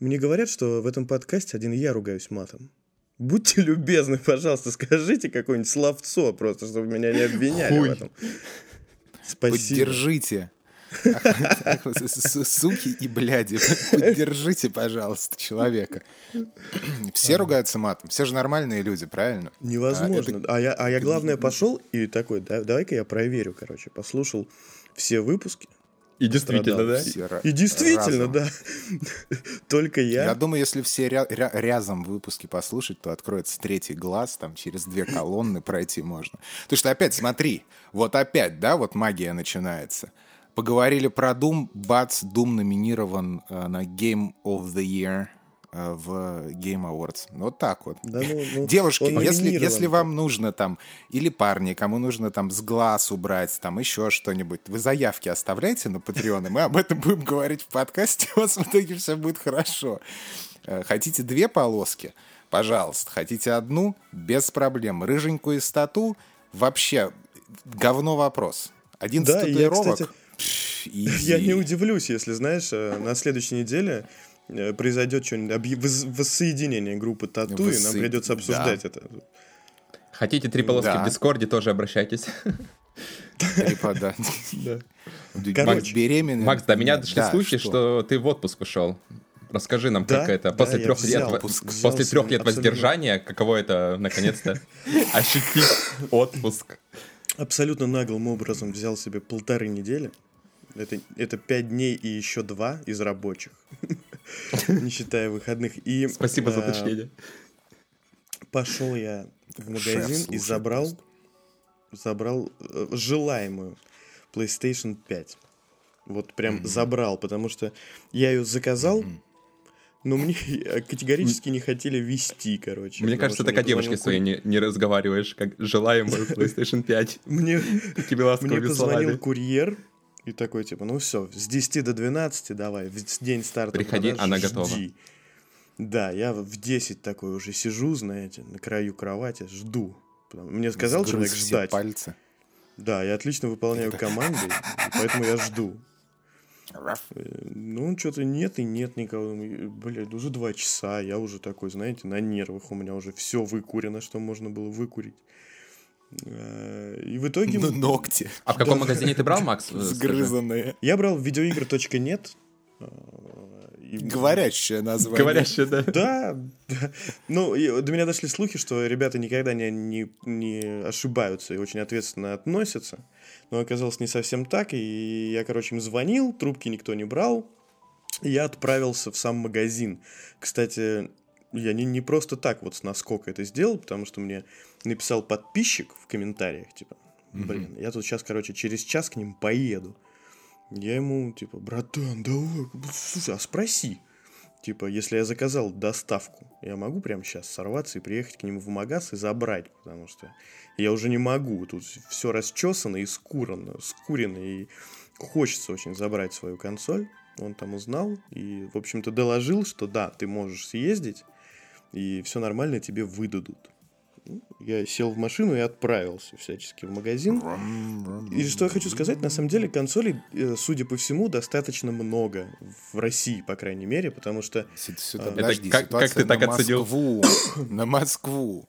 Мне говорят, что в этом подкасте один я ругаюсь матом. Будьте любезны, пожалуйста, скажите какое-нибудь словцо, просто чтобы меня не обвиняли Хуй. в этом. Спасибо. Поддержите. Суки и бляди, поддержите, пожалуйста, человека. Все ругаются матом, все же нормальные люди, правильно? Невозможно. А, я, а я, главное, пошел и такой, да, давай-ка я проверю, короче. Послушал все выпуски. И действительно, да? Все И действительно, разом. да. Только я. Я думаю, если все ря- ря- рязом выпуски послушать, то откроется третий глаз, там через две колонны пройти можно. Потому что опять, смотри, вот опять, да, вот магия начинается. Поговорили про Doom, бац, Doom номинирован э, на Game of the Year в Game Awards. Вот так вот. Да ну, ну, Девушки, если, если вам нужно там, или парни, кому нужно там с глаз убрать, там еще что-нибудь, вы заявки оставляйте на Patreon, и мы об этом будем говорить в подкасте, у вас в итоге все будет хорошо. Э, Хотите две полоски? Пожалуйста. Хотите одну? Без проблем. Рыженькую из тату? Вообще, говно вопрос. 11 Да, и я, татуировок? кстати, Пш, Я easy. не удивлюсь, если, знаешь, э, на следующей неделе э, произойдет что-нибудь, воссоединение группы Тату, и нам придется обсуждать это. Хотите три полоски Да. в Дискорде, тоже обращайтесь. Типа, да. Короче, беременный. Макс, до меня дошли Да, слухи, что ты в отпуск ушел. Расскажи нам, как Да, это да, после трех лет, отпуск, после трех лет абсолютно. воздержания, каково это наконец-то ощутить отпуск? абсолютно наглым образом взял себе полторы недели. Это, это пять дней и еще два из рабочих, не считая выходных. И, Спасибо за э, уточнение. Пошел я в Шеф магазин и забрал, забрал э, желаемую PlayStation 5. Вот прям забрал, потому что я ее заказал, но мне категорически не хотели вести, короче. Мне кажется, так о мне девушке своей не, не разговариваешь, как желаемую PlayStation 5 ку- Мне, такими мне ласковыми позвонил словами. курьер и такой, типа, ну все, с 10 до 12 давай, в день старта Приходи, продаж она готова. жди. Да, я в 10 такой уже сижу, знаете, на краю кровати, жду. Мне сказал Сгрыз человек ждать. пальцы. Да, я отлично выполняю команды, и поэтому я жду. Э, Ну, что-то нет и нет никого. Блядь, уже два часа, я уже такой, знаете, на нервах. У меня уже все выкурено, что можно было выкурить. Э, И в итоге Ну, ногти А в каком магазине ты брал, Макс? Сгрызанные. я брал видеоигр.нет. э, и- Говорящее название. Говорящее, да? Да. Ну, до меня дошли слухи, что ребята никогда не, не, не ошибаются и очень ответственно относятся. Но оказалось не совсем так. И я, короче, им звонил, трубки никто не брал. И я отправился в сам магазин. Кстати, я не, не просто так вот с наскока это сделал, потому что мне написал подписчик в комментариях, типа, блин, я тут сейчас, короче, через час к ним поеду. Я ему, типа, братан, давай, слушай, а спроси. Типа, если я заказал доставку, я могу прямо сейчас сорваться и приехать к нему в магаз и забрать, потому что я уже не могу. Тут все расчесано и скурено, скурено, и хочется очень забрать свою консоль. Он там узнал и, в общем-то, доложил, что да, ты можешь съездить, и все нормально, тебе выдадут. Ну, Я сел в машину и отправился всячески в магазин. И что я хочу сказать, на самом деле консолей, э, судя по всему, достаточно много в России, по крайней мере, потому что Сю- сюда, Это подожди, как- как ты так на оценил? Москву. На Москву.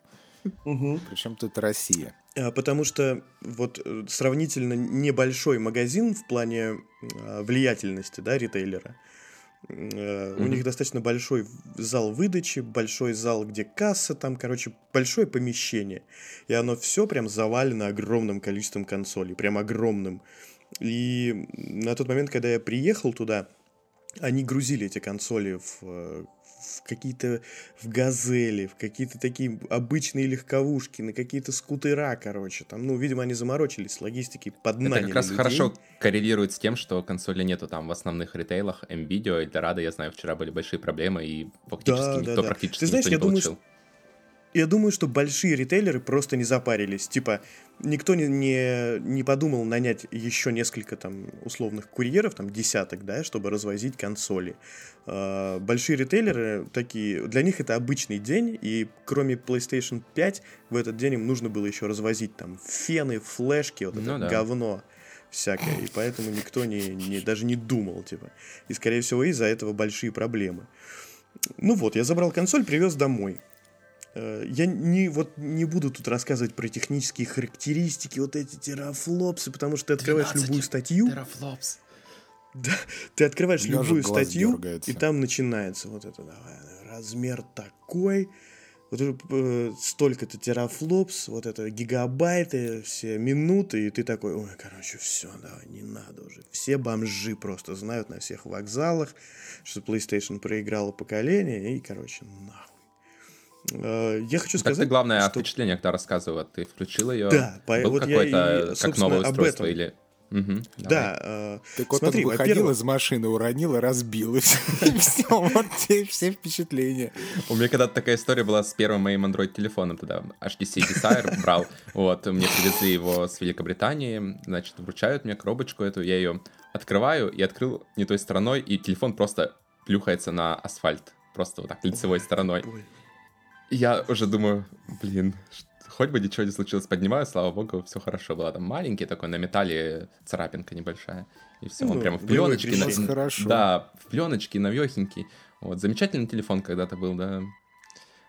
Причем тут Россия. А, Потому что вот э, сравнительно небольшой магазин в плане а, влиятельности, да, ритейлера. Э, У них достаточно большой зал выдачи, большой зал, где касса, там, короче, большое помещение. И оно все прям завалено огромным количеством консолей, прям огромным. И на тот момент, когда я приехал туда, они грузили эти консоли в, э, в какие-то в газели, в какие-то такие обычные легковушки, на какие-то скутера, короче. Там, ну, видимо, они заморочились с логистикой, поднаняли Это как раз людей. хорошо коррелирует с тем, что консоли нету там в основных ритейлах. NVIDIA, Eldorado, я знаю, вчера были большие проблемы, и фактически Да, да, никто да. практически Ты знаешь, никто не я думаю, получил. Я думаю, что большие ритейлеры просто не запарились. Типа, никто не, не, не подумал нанять еще несколько там условных курьеров, там десяток, да, чтобы развозить консоли. А, Большие ритейлеры такие, для них это обычный день, и кроме PlayStation 5 в этот день им нужно было еще развозить там фены, флешки, вот это Ну да. говно всякое, и поэтому никто не, не, даже не думал, типа. И, скорее всего, из-за этого большие проблемы. Ну вот, я забрал консоль, привез домой. Э, я не, вот, не буду тут рассказывать про технические характеристики, вот эти терафлопсы, потому что ты открываешь любую статью. Терафлопс. Да, ты открываешь уже любую статью, дергается. и там начинается вот это, давай, размер такой, вот э, столько-то терафлопс, вот это гигабайты, все минуты, и ты такой, ой, короче, все, давай, не надо уже. Все бомжи просто знают на всех вокзалах, что PlayStation проиграла поколение, и, короче, нахуй. Э, Я хочу Так сказать, ты, главное, о что- впечатлениях когда рассказывал. Ты включил ее? Да, по- Был вот я и, какой-то, как новое об устройство этом. или... Давай. Да, э, Так вот смотри, он выходил из машины, уронил и разбил, и все, вот те все впечатления. У меня когда-то такая история была с первым моим Android-телефоном тогда. HTC Desire брал. Вот, мне привезли его с Великобритании. Значит, вручают мне коробочку эту. Я ее открываю и открыл не той стороной, и телефон просто плюхается на асфальт. Просто вот так, лицевой стороной. Я уже думаю, блин, хоть бы ничего не случилось. Поднимаю, слава богу, все хорошо было. Там маленький такой, на металле царапинка небольшая. И все, он Ну, прямо в пленочке. на- Хорошо. Да, в пленочке, навехенький. Вот, замечательный телефон когда-то был, да.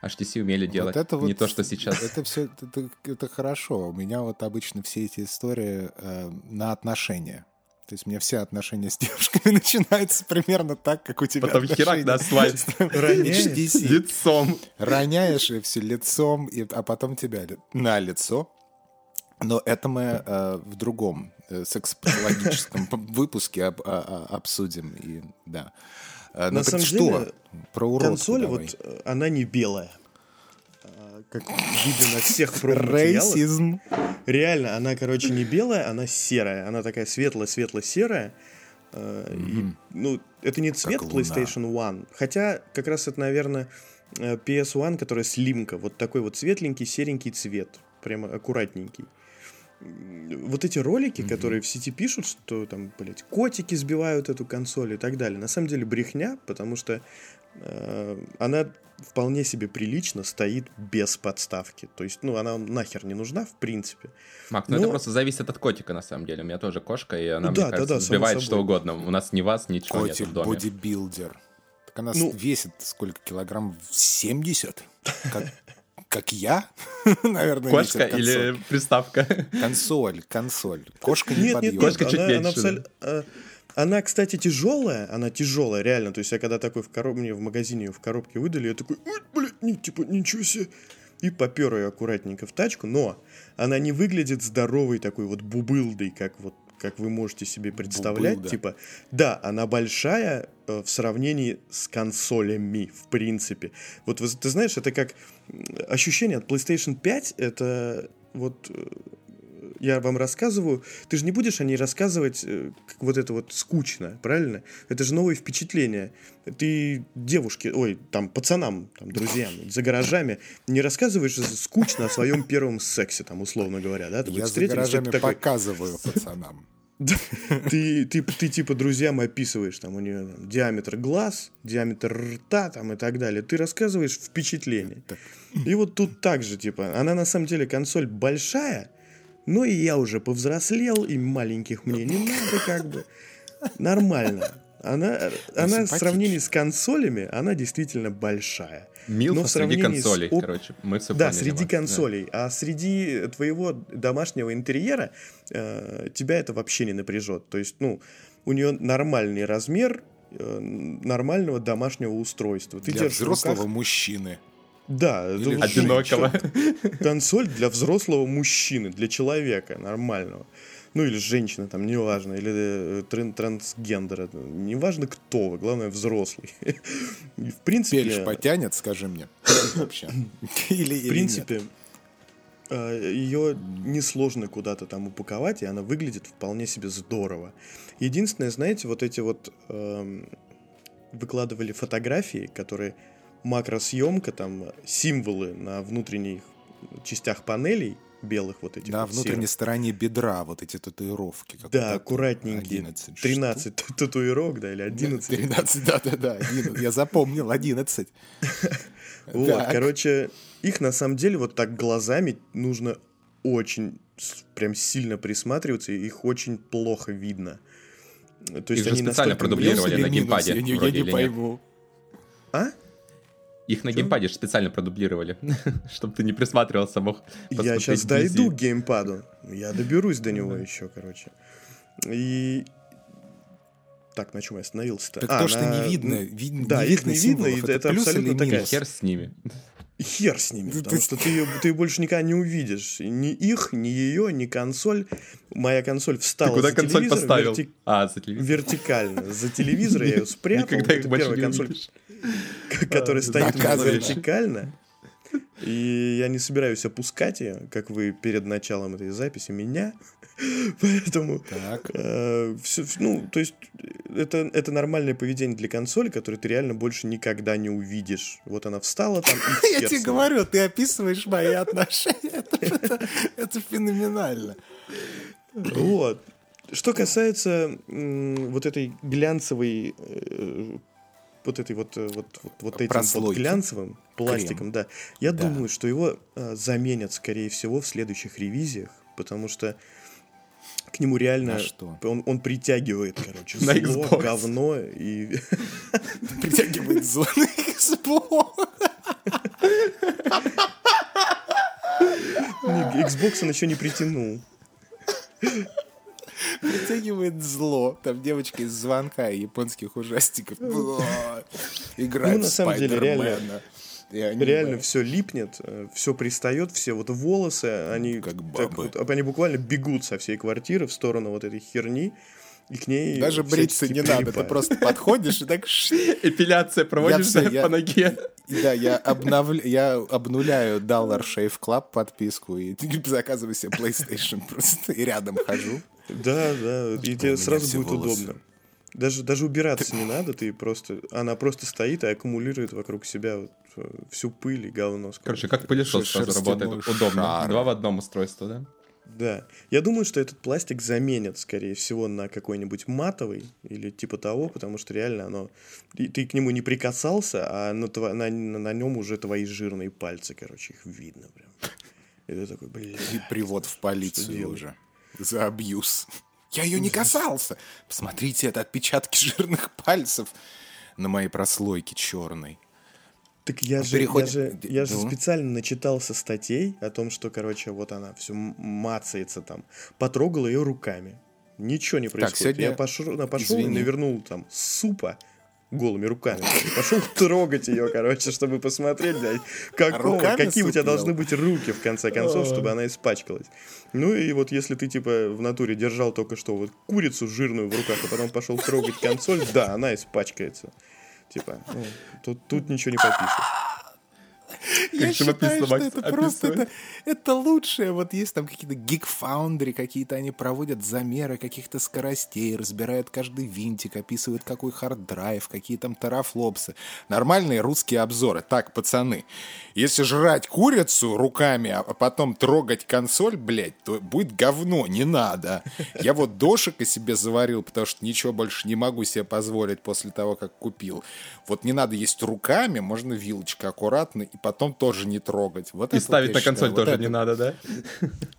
HTC умели делать. Вот это вот, Не то, что сейчас. Это все, это, это хорошо. У меня вот обычно все эти истории э, на отношения. То есть у меня все отношения с девушками начинаются примерно так, как у тебя Потом херак на отношения. асфальт. Роняешь? Лицом. Роняешь и все лицом, и, а потом тебя на лицо. Но это мы э, в другом э, сексопатологическом выпуске об- а- а- обсудим. И, да. Э, ну На так самом что? деле, Про уродку Консоль, давай. вот, э, она не белая. Как видно на всех. Рейсизм. Реально, она, короче, не белая, она серая. Она такая светло-светло-серая. Э, и, ну, это не цвет луна. PlayStation One. Хотя, как раз это, наверное, э, PS1, которая слимка. Вот такой вот светленький, серенький цвет. Прямо аккуратненький. Вот эти ролики, которые в сети пишут, что там, блядь, котики сбивают эту консоль и так далее. На самом деле брехня, потому что э, она вполне себе прилично стоит без подставки. То есть, ну, она нахер не нужна, в принципе. Мак, ну Ну- это просто зависит от котика, на самом деле. У меня тоже кошка, и она, Ну мне да, да, кажется, да, сбивает что угодно. У нас ни вас, ничего нет Котик в доме. бодибилдер. Так она Ну- весит сколько килограмм? 70? Как, как я? Наверное, Кошка или приставка? Консоль, консоль. Кошка не Нет, нет, нет, Кошка чуть она, меньше, она, кстати, тяжелая, она тяжелая, реально. То есть я когда такой в коробке, мне в магазине ее в коробке выдали, я такой, ой, блядь, не, типа, ничего себе. И попер ее аккуратненько в тачку, но она не выглядит здоровой такой вот бубылдой, как вот как вы можете себе представлять, Бубылда. типа, да, она большая э, в сравнении с консолями, в принципе. Вот ты знаешь, это как ощущение от PlayStation 5, это вот э, я вам рассказываю, ты же не будешь о ней рассказывать э, как вот это вот скучно, правильно? Это же новые впечатления. Ты девушке, ой, там, пацанам, там, друзьям, за гаражами не рассказываешь скучно о своем первом сексе, там, условно говоря, да? Ты Я за гаражами такой, показываю пацанам. ты, ты, ты типа друзьям описываешь, там у нее там, диаметр глаз, диаметр рта там и так далее. Ты рассказываешь впечатление. И вот тут так же, типа, она на самом деле консоль большая, но и я уже повзрослел, и маленьких мне не надо, как бы. Нормально. Она, она в сравнении с консолями, она действительно большая. Но Милфа в среди сравнении с консолей, оп- короче. Мы все Да, среди консолей. А среди твоего домашнего интерьера э, тебя это вообще не напряжет. То есть, ну, у нее нормальный размер э, нормального домашнего устройства. Ты Для держишь в взрослого руках- мужчины. Да, Или Одинокого. Консоль для взрослого мужчины, для человека нормального. Ну, или женщины, там, неважно, или э, тран- трансгендера. Неважно, кто вы, главное, взрослый. И, в принципе... Пельш потянет, скажи мне. Вообще. Или, В принципе, ее несложно куда-то там упаковать, и она выглядит вполне себе здорово. Единственное, знаете, вот эти вот эм, выкладывали фотографии, которые макросъемка, там символы на внутренних частях панелей белых вот этих На вот внутренней серых. стороне бедра вот эти татуировки. как Да, аккуратненькие. 11 штук. 13 татуировок, да, или 11. 13, да-да-да. 11. Я запомнил, 11. Вот, короче, их на самом деле вот так глазами нужно очень прям сильно присматриваться, и их очень плохо видно. То Их есть же они специально настолько продублировали на геймпаде Я не, я не пойму. А? Их на геймпаде же специально продублировали, чтобы ты не присматривался, мог Я сейчас дойду к геймпаду. Я доберусь до него еще, короче. И... Так, на чем я остановился-то? Так а, то, что на... не видно. видно да, не их не видно, и это, это абсолютно такая... Хер с ними. Хер с ними, потому что ты, ты больше никогда не увидишь. Ни их, ни ее, ни консоль. Моя консоль встала ты куда за консоль поставил? Верти... А, за телевизор. Вертикально. За телевизор я ее спрятал. Никогда их это больше первая не консоль, увидишь. которая стоит вертикально. И я не собираюсь опускать ее, как вы перед началом этой записи, меня. Поэтому Так. э, всё- ну, то есть это, это нормальное поведение для консоли, которое ты реально больше никогда не увидишь. Вот она встала там и Я тебе говорю, ты описываешь мои отношения. Это, феноменально. Вот. Что касается вот этой глянцевой, э, вот этой вот, э, вот, вот, вот этим вот глянцевым пластиком, да, я Да. думаю, что его э, заменят, скорее всего, в следующих ревизиях, потому что к нему реально На что? Он, он притягивает, короче, На зло, Xbox. говно и Притягивает зоны Xbox. Xbox он еще не притянул. Притягивает зло. Там девочка из звонка и японских ужастиков. Бла. Играет Ну, на самом деле, реально- Реально все липнет, все пристает, все вот волосы, они, Как так бабы. вот, они буквально бегут со всей квартиры в сторону вот этой херни, и к ней Даже бриться не надо, ты просто подходишь и так... Эпиляция проводишь всё, да, я- по ноге. Да, я, обновля... я обнуляю Dollar Shave Club подписку и заказываю себе PlayStation просто и рядом хожу. Да, да, и У тебе сразу будет волосы. удобно. Даже, даже убираться не надо, ты просто... Она просто стоит и аккумулирует вокруг себя вот, э, всю пыль и говно. Короче, как пылесос сразу работает. Удобно. шар. Два в одном устройство, да? Да. Я думаю, что этот пластик заменят, скорее всего, на какой-нибудь матовый или типа того, потому что реально оно... и Ты к нему не прикасался, а на, тво- на, на нем уже твои жирные пальцы, короче, их видно прям. И ты такой, блин. И привод в полицию уже. За абьюз. Я ее не касался. Посмотрите, это отпечатки жирных пальцев на моей прослойке черной. Так я же, Переходим- я же, я же Ну? специально начитался статей о том, что, короче, вот она все мацается там. Потрогал ее руками. Ничего не происходит. сегодня- Я пошел, пошел и навернул там супа голыми руками. Пошел трогать ее, короче, чтобы посмотреть, блядь, какого, какие у тебя должны быть руки, в конце концов, чтобы она испачкалась. Ну и вот если ты, типа, в натуре держал только что вот курицу жирную в руках, а потом пошел трогать консоль, да, она испачкается. Типа, ну, тут, тут ничего не попишешь. Я считаю, что это просто это, лучшее. Вот есть там какие-то Digital Foundry, какие-то они проводят замеры каких-то скоростей, разбирают каждый винтик, описывают какой hard drive, какие там терафлопсы. Нормальные русские обзоры. Так, пацаны, если жрать курицу руками, а потом трогать консоль, блядь, то будет говно, не надо. Я вот дошика себе заварил, потому что ничего больше не могу себе позволить после того, как купил. Вот не надо есть руками, можно вилочкой аккуратно, и потом тоже не трогать. Вот И вот ставить на считаю, консоль вот тоже это не надо, да?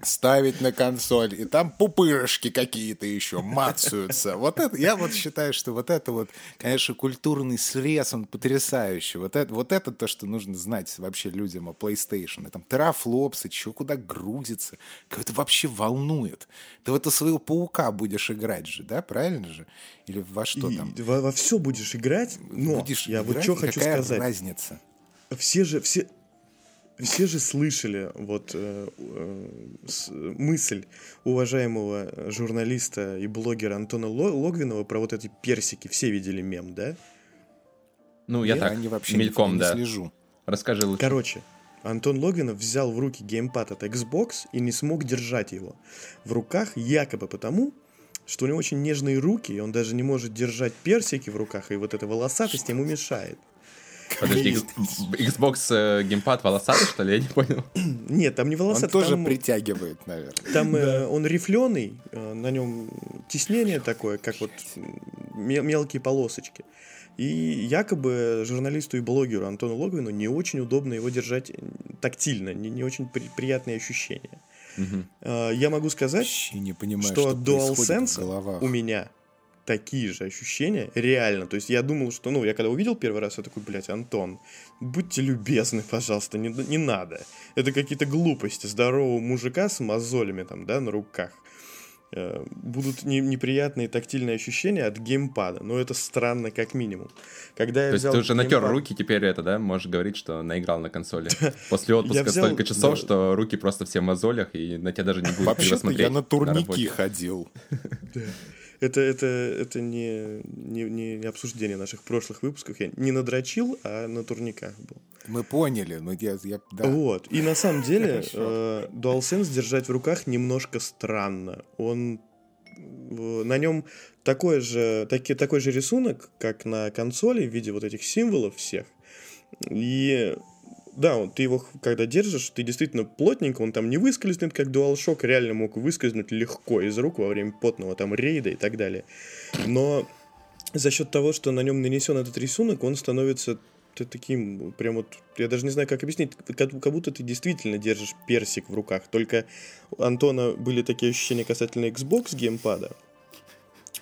Ставить на консоль, и там пупырышки какие-то еще мацаются. Вот это, я вот считаю, что вот это вот, конечно, культурный срез, он потрясающий. Вот это, вот это то, что нужно знать вообще людям о PlayStation. И там терафлопсы, чего куда грузится. Как это вообще волнует. Ты в это своего паука будешь играть же, да? Правильно же? Или во что И там? во, все будешь играть, но Будешь я вот играть, что и хочу какая сказать. разница? Все же, все, все же слышали вот э, э, с- мысль уважаемого журналиста и блогера Антона Ло- Логвинова про вот эти персики. Все видели мем, да? Ну, я Я так, не вообще мельком, не да. слежу. Расскажи лучше. Короче, Антон Логвинов взял в руки геймпад от Xbox и не смог держать его в руках, якобы потому, что у него очень нежные руки, и он даже не может держать персики в руках, и вот эта волосатость ему мешает. Подожди, Xbox э, геймпад волосатый, что ли? Я не понял. Нет, там не Он волосатый, тоже там, притягивает, наверное. там э, он рифленый, э, на нем тиснение такое, как вот ме- мелкие полосочки. И якобы журналисту и блогеру Антону Логвину не очень удобно его держать э, тактильно, не, не очень при- приятные ощущения. Э, Я могу сказать, Вообще не понимаю, что что, от DualSense у меня такие же ощущения, реально. То есть я думал, что, ну, я когда увидел первый раз, я такой, блядь, Антон, будьте любезны, пожалуйста, не, не надо. Это какие-то глупости здорового мужика с мозолями там, да, на руках. Э, будут не, неприятные тактильные ощущения от геймпада, но это странно как минимум. Когда я То есть взял ты уже натер геймпад- руки, теперь это, да, можешь говорить, что наиграл на консоли. После отпуска взял- столько часов, да. что руки просто все в мозолях, и на тебя даже не будет Вообще-то я на турники ходил. Это, это, это не, не, не обсуждение наших прошлых выпусков. Я не надрочил, а на турниках был. Мы поняли, но я... я да. Вот. И на самом деле э, DualSense держать в руках немножко странно. Он э, на нем такой же, таки, такой же рисунок, как на консоли в виде вот этих символов всех. И да, он- ты его, когда держишь, ты действительно плотненько, он там не выскользнет, как DualShock, реально мог выскользнуть легко из рук во время потного там рейда и так далее. Но за счет того, что на нем нанесен этот рисунок, он становится таким, прям вот, я даже не знаю, как объяснить, как, как будто ты действительно держишь персик в руках. Только у Антона были такие ощущения касательно Xbox геймпада.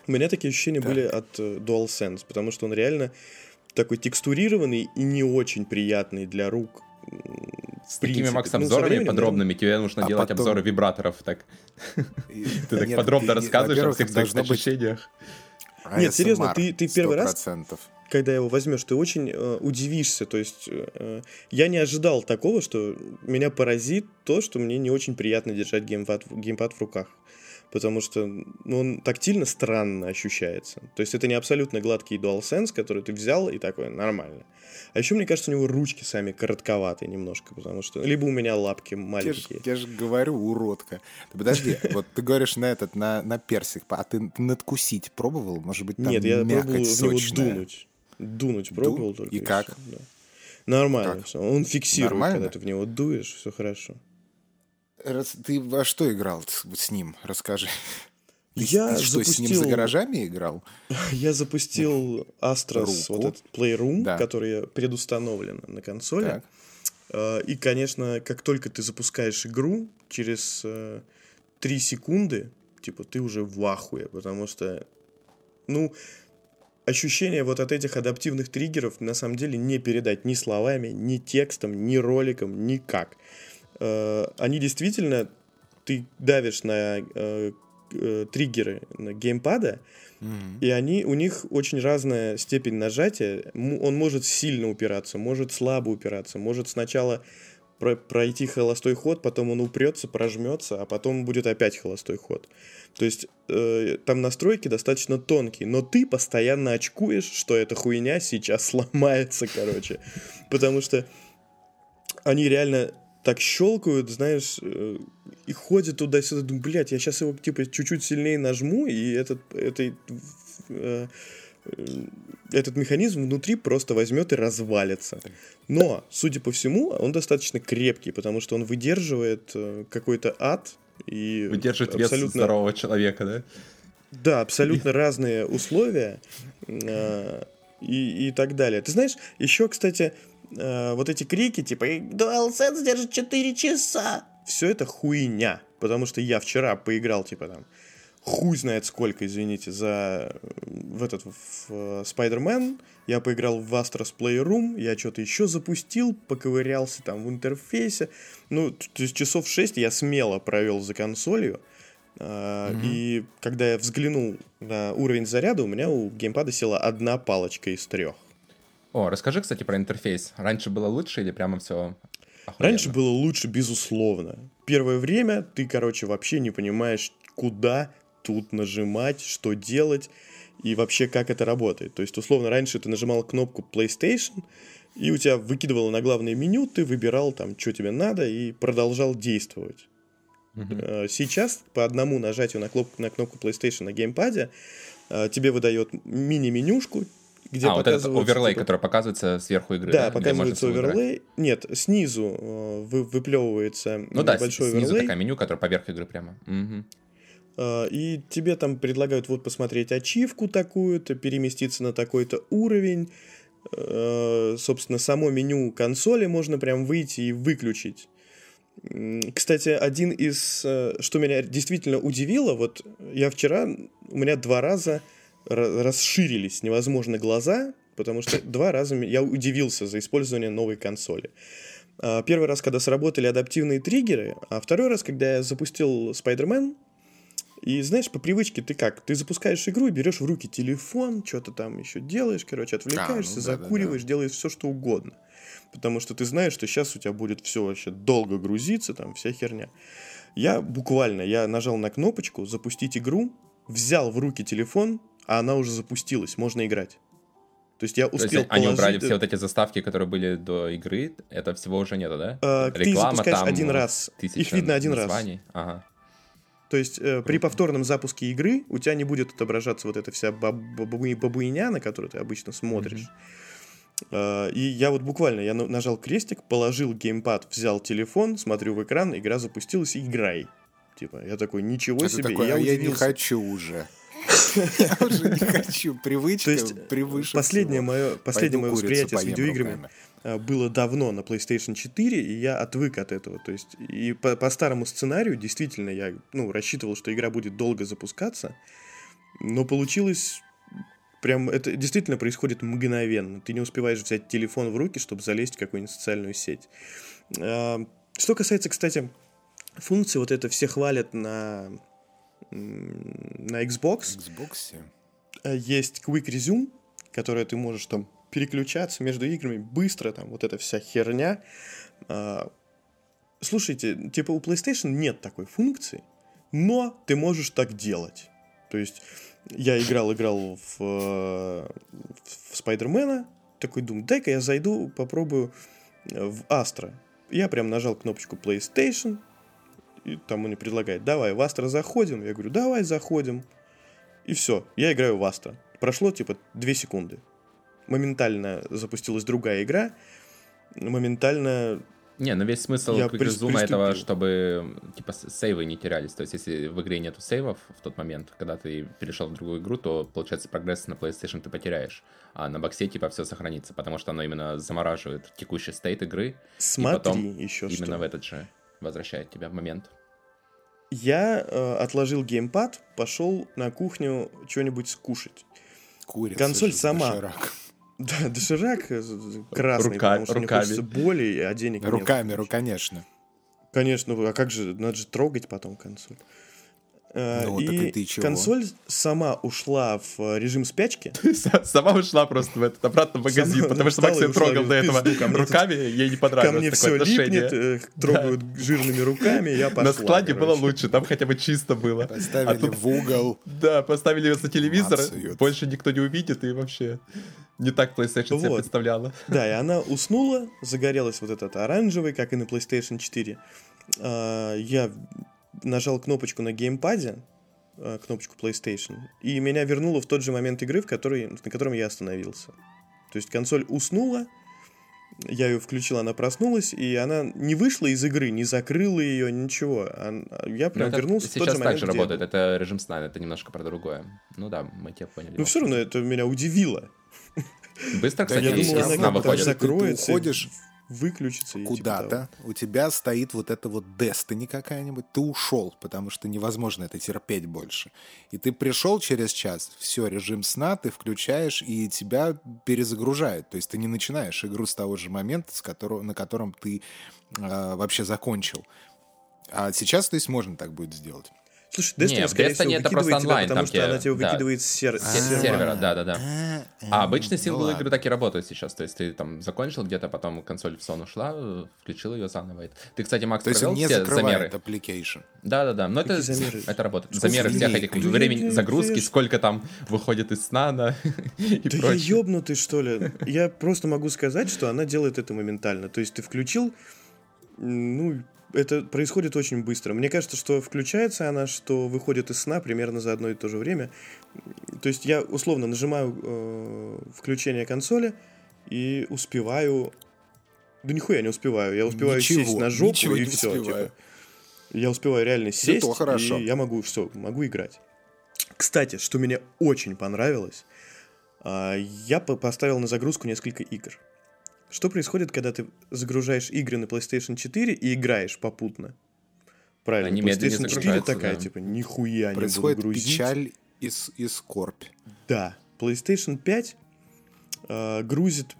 У меня такие ощущения Так. были от э, DualSense, потому что он реально такой текстурированный и не очень приятный для рук. С такими. Макс, Ну, обзорами временем, подробными тебе нужно А делать потом- обзоры вибраторов. Так И- ты так Нет, подробно ты- рассказываешь о всех своих ощущениях. Нет, серьезно, ты- ты первый раз 100%. когда его возьмешь, ты очень э, удивишься. То есть э, я не ожидал такого, что меня поразит то, что мне не очень приятно держать геймпад, геймпад в руках. Потому что ну, он тактильно странно ощущается. То есть это не абсолютно гладкий DualSense, который ты взял и такой, нормально. А еще, мне кажется, у него ручки сами коротковатые немножко, потому что... Либо у меня лапки Я же, маленькие. я же говорю, уродка. Ты подожди, вот ты говоришь на этот, на, на персик, а ты надкусить пробовал? Может быть, там Нет, я пробовал в него дунуть. Дунуть Ду- пробовал только. и как? да. Нормально Как? все. Он фиксирует, Нормально? когда ты в него дуешь, все хорошо. Раз- ты во что играл с, ним? Расскажи. Ты, Я ты что, с ним запустил- за гаражами играл? Я запустил Astros, Руку. вот этот Playroom, Да. который предустановлен на консоли. Так. Э, И, конечно, как только ты запускаешь игру, через э, 3 секунды, типа, ты уже в ахуе, потому что, ну, ощущение вот от этих адаптивных триггеров на самом деле не передать ни словами, ни текстом, ни роликом, никак. Э, Они действительно, ты давишь на э, э, триггеры на геймпада, Мгм. и они, у них очень разная степень нажатия. Он может сильно упираться, может слабо упираться, может сначала про- пройти холостой ход, потом он упрется, прожмется, а потом будет опять холостой ход. То есть э, там настройки достаточно тонкие, но ты постоянно очкуешь, что эта хуйня сейчас сломается, короче. Потому что они реально так щелкают, знаешь, э, и ходят туда-сюда, думаю, блядь, я сейчас его, типа, чуть-чуть сильнее нажму, и этот, этой, э, э, этот механизм внутри просто возьмет и развалится. Но, судя по всему, он достаточно крепкий, потому что он выдерживает какой-то ад, и Выдерживает вес абсолютно здорового человека, да? да, абсолютно разные условия э, и, и так далее. Ты знаешь, еще, кстати, э, вот эти крики, типа DualSense держит 4 часа. Все это хуйня. Потому что я вчера поиграл, типа там, хуй знает сколько, извините, за э, в этот в, э, Spider-Man. Я поиграл в Astros Playroom, я что-то еще запустил, поковырялся там в интерфейсе. Ну, то есть часов 6 я смело провел за консолью. А, И когда я взглянул на уровень заряда, у меня у геймпада села одна палочка из трех. О, расскажи, кстати, про интерфейс. Раньше было лучше или прямо все Раньше было лучше, безусловно. Первое время ты, короче, вообще не понимаешь, куда тут нажимать, что делать и вообще как это работает. То есть, условно, раньше ты нажимал кнопку PlayStation, и у тебя выкидывало на главное меню, ты выбирал там, что тебе надо, и продолжал действовать. Э, Сейчас по одному нажатию на кнопку, на кнопку PlayStation на геймпаде э, тебе выдает мини-менюшку, где а, вот этот показывается, оверлей, типа, который показывается сверху игры, да, да? показывается оверлей. Нет, снизу э, вы, выплевывается Ну да, с- небольшой снизу оверлей. такая меню, которая поверх игры прямо. Э, и тебе там предлагают вот посмотреть ачивку такую-то, переместиться на такой-то уровень. Э, собственно, само меню консоли можно прям выйти и выключить. Кстати, один из, э, что меня действительно удивило, вот я вчера, у меня два раза расширились невозможно глаза, потому что два раза я удивился за использование новой консоли. А, первый раз, когда сработали адаптивные триггеры, а второй раз, когда я запустил Spider-Man, и знаешь, по привычке ты как? Ты запускаешь игру, берешь в руки телефон, что-то там еще делаешь, короче, отвлекаешься, а, ну, да, закуриваешь, да, да. делаешь все, что угодно. Потому что ты знаешь, что сейчас у тебя будет все вообще долго грузиться, там вся херня. Я буквально, я нажал на кнопочку «Запустить игру», взял в руки телефон, а она уже запустилась, можно играть. То есть я успел То есть они убрали все вот эти заставки, которые были до игры, это всего уже нету, да? А, Реклама ты запускаешь там, один раз, их видно один названий. раз. Ага. То есть э, при повторном запуске игры у тебя не будет отображаться вот эта вся баб бабуиня, на которую ты обычно смотришь. Mm-hmm. Э, и я вот буквально, я нажал крестик, положил геймпад, взял телефон, смотрю в экран, игра запустилась, и играй. Типа, я такой, ничего Это себе, такой, я а я не хочу уже. Я уже не хочу. Привычка превыше последнее мое, последнее мое восприятие с видеоиграми э, было давно на PlayStation 4, и я отвык от этого. То есть, и по, по старому сценарию, действительно, я ну, рассчитывал, что игра будет долго запускаться, но получилось прям, это действительно происходит мгновенно. Ты не успеваешь взять телефон в руки, чтобы залезть в какую-нибудь социальную сеть. Э, что касается, кстати, функции, вот это все хвалят на на Xbox. Xbox. Э, есть Quick Resume, которое ты можешь там переключаться между играми быстро, там вот эта вся херня. А, слушайте, типа у PlayStation нет такой функции, но ты можешь так делать. То есть я играл, играл в, в Спайдермена, такой думаю, дай-ка я зайду, попробую в Астра. Я прям нажал кнопочку PlayStation, и там он мне предлагает, давай, в Астра заходим. Я говорю, давай заходим. И все, я играю в Астра. Прошло типа 2 секунды. Моментально запустилась другая игра. Моментально не, ну весь смысл Quick этого, чтобы типа сейвы не терялись. То есть, если в игре нету сейвов в тот момент, когда ты перешел в другую игру, то, получается, прогресс на PlayStation ты потеряешь. А на боксе типа все сохранится, потому что оно именно замораживает текущий стейт игры. Смотри, и потом еще именно что. в этот же возвращает тебя в момент. Я э, отложил геймпад, пошел на кухню что-нибудь скушать. Курица Консоль сама. Доширак. Да, доширак э, красный, Рука, потому что руками. мне хочется боли, а денег Руками, нет. Руками, конечно. Конечно, а как же, надо же трогать потом консоль. Э, ну, и ты чего? консоль сама ушла в э, режим спячки. Сама ушла просто в этот обратно в магазин, сама потому что Макс ее трогал до этого руками, ей не понравилось Ко мне все липнет, э, трогают жирными руками, я пошла. На складе было лучше, там хотя бы чисто было. Поставили в угол. Да, поставили ее за телевизор, больше никто не увидит и вообще не так PlayStation себе представляла. Да, и она уснула, загорелась вот этот оранжевый, как и на PlayStation 4. А, я нажал кнопочку на геймпаде, э, кнопочку PlayStation, и меня вернуло в тот же момент игры, в который, на котором я остановился. То есть консоль уснула, я ее включил, она проснулась, и она не вышла из игры, не закрыла ее, ничего. Я прям это вернулся в тот же момент, так же работает, это режим сна, это немножко про другое. Ну да, мы тебя поняли. Ну все равно это меня удивило. Быстро, кстати, я думал, она сна выходит. закроется. Ты уходишь выключиться. Куда-то. Типа у тебя стоит вот это вот Destiny какая-нибудь. Ты ушел, потому что невозможно это терпеть больше. И ты пришел через час, все, режим сна ты включаешь, и тебя перезагружает. То есть ты не начинаешь игру с того же момента, с которого, на котором ты э, вообще закончил. А сейчас, то есть, можно так будет сделать. Слушай, Destiny, не, скорее всего, это просто онлайн, тебя, потому что она тебя выкидывает да. с, сер... с сервера. Да, да, да. А обычно синглы игры так и работают сейчас. То есть ты там закончил где-то, потом консоль в сон ушла, включил ее заново. Ты, кстати, Макс, То провел не все замеры? application. Да, да, да. Но это, замеры? это работает. Сколько замеры всех этих времени загрузки, сколько там выходит из сна, да, и Да я ёбнутый, что ли? Я просто могу сказать, что она делает это моментально. То есть ты включил, ну, это происходит очень быстро. Мне кажется, что включается она, что выходит из сна примерно за одно и то же время. То есть я условно нажимаю э, включение консоли и успеваю... Да нихуя не успеваю. Я успеваю ничего, сесть на жопу и все. Типа. Я успеваю реально сесть, Это хорошо. и я могу все, могу играть. Кстати, что мне очень понравилось, э, я поставил на загрузку несколько игр. Что происходит, когда ты загружаешь игры на PlayStation 4 и играешь попутно? Правильно, Они PlayStation 4 загружаются, такая, да. типа, нихуя Происходит не буду грузить. печаль И, и скорбь. Да, PlayStation 5 э, грузит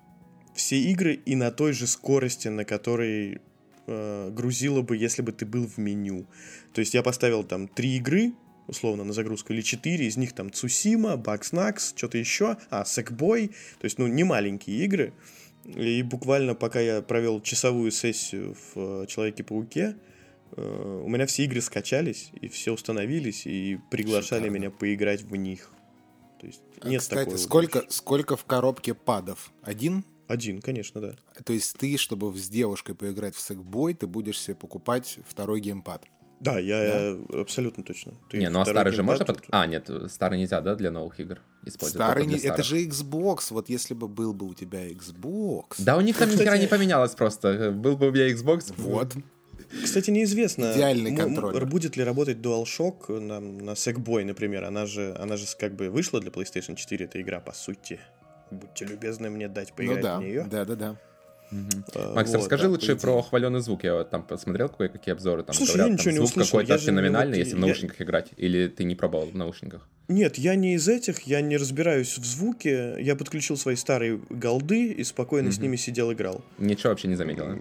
все игры и на той же скорости, на которой э, грузила бы, если бы ты был в меню. То есть я поставил там три игры, условно, на загрузку, или четыре, из них там Цусима, Бакснакс, что-то еще, а, Сэкбой, то есть, ну, не маленькие игры. И буквально пока я провел часовую сессию в э, Человеке-пауке, э, у меня все игры скачались, и все установились, и приглашали Шикарно. меня поиграть в них. То есть нет А, Кстати, такой сколько, сколько в коробке падов? Один? Один, конечно, да. То есть ты, чтобы с девушкой поиграть в Сэкбой, ты будешь себе покупать второй геймпад. Да, я я абсолютно точно. Ты Не, ну а старый же можно под... А, нет, старый нельзя, да, для новых игр использовать? Старый не... Это же Xbox. Вот если бы был бы у тебя Xbox... Да у них там ни хера Кстати- не поменялось просто. Был бы у меня Xbox. Вот. Кстати, неизвестно, Идеальный контроллер. будет ли работать DualShock на, на Sackboy, например. Она же, она же как бы вышла для PlayStation 4, эта игра, по сути. Будьте любезны мне дать Ну поиграть да, в нее. да, да, да. А, Макс, вот, расскажи да, лучше про хваленый звук. Я вот там посмотрел кое-какие обзоры. Там Слушай, говорят, я там ничего не звук услышал, какой-то не феноменальный, вот- если в я- наушниках играть. Или ты не пробовал в наушниках? Нет, я не из этих, я не разбираюсь в звуке. Я подключил свои старые голды и спокойно с Мгм. ними сидел, играл. Ничего вообще не заметил. да?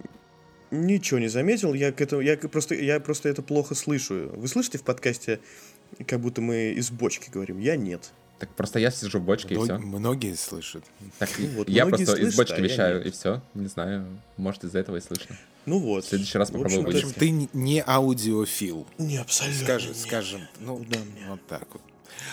Ничего не заметил, я к этому, я просто, я просто это плохо слышу. Вы слышите в подкасте, как будто мы из бочки говорим? Я нет. Так просто я сижу в бочке и Мно- все. Многие слышат. Так, Ну вот, я просто из слышат, бочки а я вещаю, и все. Не знаю, может из-за этого и слышно. Ну вот. В следующий раз попробую В общем, ты не- аудиофил. Не, абсолютно Скажем, нет. скажем, ну, Куда мне? вот так вот.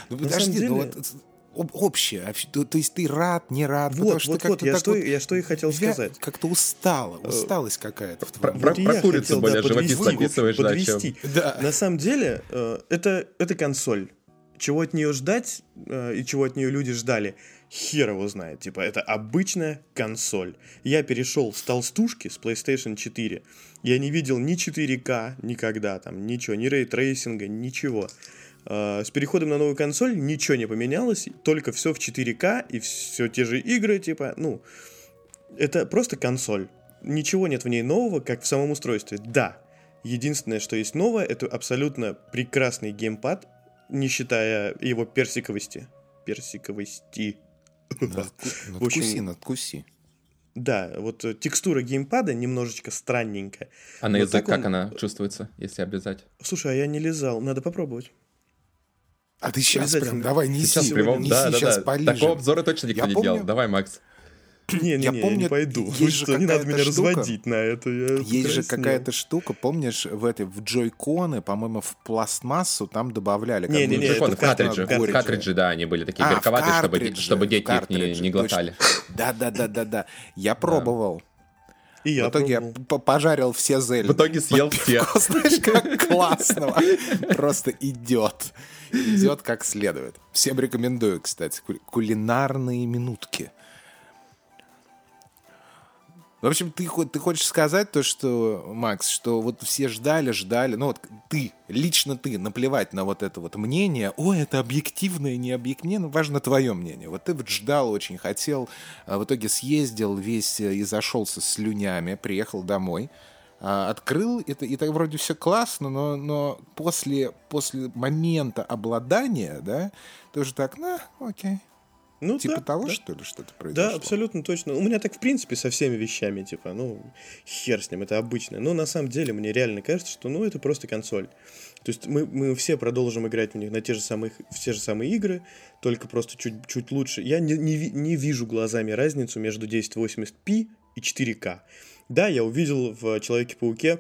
Ну, На подожди, самом ну деле- вот об- общее, вообще, то, то есть ты рад, не рад, потому Вот, что вот, ты вот, как-то я что, вот я что и хотел вя- сказать. Как-то устала, усталость какая-то Про, Вот и про я курицу хотел, более да, живописно подвести, описываешь, да, подвести. Да. На самом деле, э, это, это консоль. Чего от нее ждать э, и чего от нее люди ждали, хер его знает. Типа, это обычная консоль. Я перешел с толстушки, с PlayStation 4. Я не видел ни 4К никогда, там, ничего, ни ray tracing а, ничего. Э, С переходом на новую консоль ничего не поменялось, только все в 4К и все те же игры, типа, ну, это просто консоль. Ничего нет в ней нового, как в самом устройстве. Да, единственное, что есть новое, это абсолютно прекрасный геймпад, не считая его персиковости. Персиковости. Надку- В общем- Надкуси, надкуси. Да, вот текстура геймпада немножечко странненькая. А на язык так как он- она чувствуется, если облизать? Слушай, а я не лизал, надо попробовать. А ты сейчас прям давай неси, Сейчас прямом, неси да, да, сейчас да. полижем. Такого обзора точно никто Я не помню- делал. Давай, Макс. Не-не-не, Я я, помню, не пойду. есть Вы же что, не надо какая-то меня штука. разводить на это. я Есть же какая-то штука, помнишь, в этой в джойконы, по-моему, в пластмассу там добавляли. это Телефон, в в картриджи. картриджи. В картриджи, да, они были такие А, горьковатые, чтобы, чтобы дети их не, не глотали. Да, да, да, да, да. Я пробовал. И я в итоге пробовал. я пожарил все зелья. В итоге съел все. Знаешь, как классно. Просто идет. Идет как следует. Всем рекомендую, кстати, ку- кулинарные минутки. В общем, ты, ты хочешь сказать то, что, Макс, что вот все ждали, ждали, ну вот ты, лично ты, наплевать на вот это вот мнение, о, это объективное, не объективное, ну, важно твое мнение. Вот ты вот ждал, очень хотел, а в итоге съездил весь э, и зашелся слюнями, приехал домой, а, открыл, это, и так вроде все классно, но, но после, после момента обладания, да, ты уже так, ну, окей. Ну, Типа да, того, да. что ли, что-то произошло? Да, абсолютно точно. У меня так, в принципе, со всеми вещами, типа, ну, хер с ним, это обычно. Но на самом деле мне реально кажется, что, ну, это просто консоль. То есть мы, мы все продолжим играть в них на те же самые, в те же самые игры, только просто чуть, чуть лучше. Я не, не, не вижу глазами разницу между 1080p и 4К. Да, я увидел в Человеке-пауке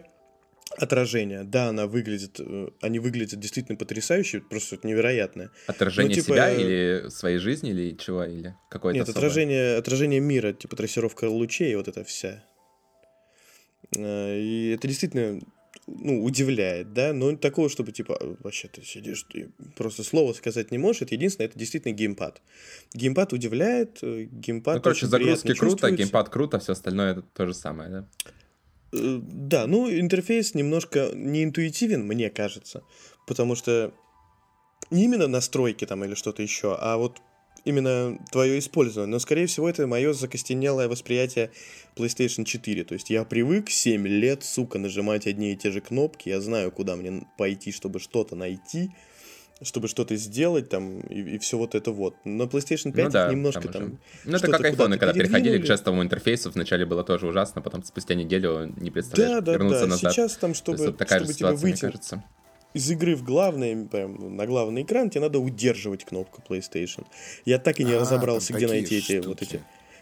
отражение. Да, она выглядит, э, они выглядят действительно потрясающе, просто невероятное. Отражение Ну, типа, себя э, или своей жизни, или чего, или какое-то Нет, особое? отражение, отражение мира, типа трассировка лучей, вот это вся. Э, И это действительно ну, удивляет, да, но такого, чтобы, типа, вообще ты сидишь, ты просто слово сказать не можешь, это единственное, это действительно геймпад. Геймпад удивляет, геймпад Ну, короче, загрузки круто, геймпад круто, все остальное это то же самое, да? Э, Да, ну, интерфейс немножко не интуитивен, мне кажется, потому что не именно настройки там или что-то еще, а вот именно твое использование. Но, скорее всего, это мое закостенелое восприятие PlayStation 4. То есть я привык 7 лет, сука, нажимать одни и те же кнопки, я знаю, куда мне пойти, чтобы что-то найти. Чтобы что-то сделать там и, и все вот это вот. На PlayStation 5 ну, да, немножко там, там. Ну, это как айфоны, когда переходили к жестовому интерфейсу, вначале было тоже ужасно, потом спустя неделю не представляешь, да, да, вернуться да. назад. Сейчас там, чтобы, есть, вот такая чтобы же тебе выйти мне кажется. из игры в главный, прям на главный экран, тебе надо удерживать кнопку PlayStation. Я так и не А, разобрался, где найти эти штуки. вот эти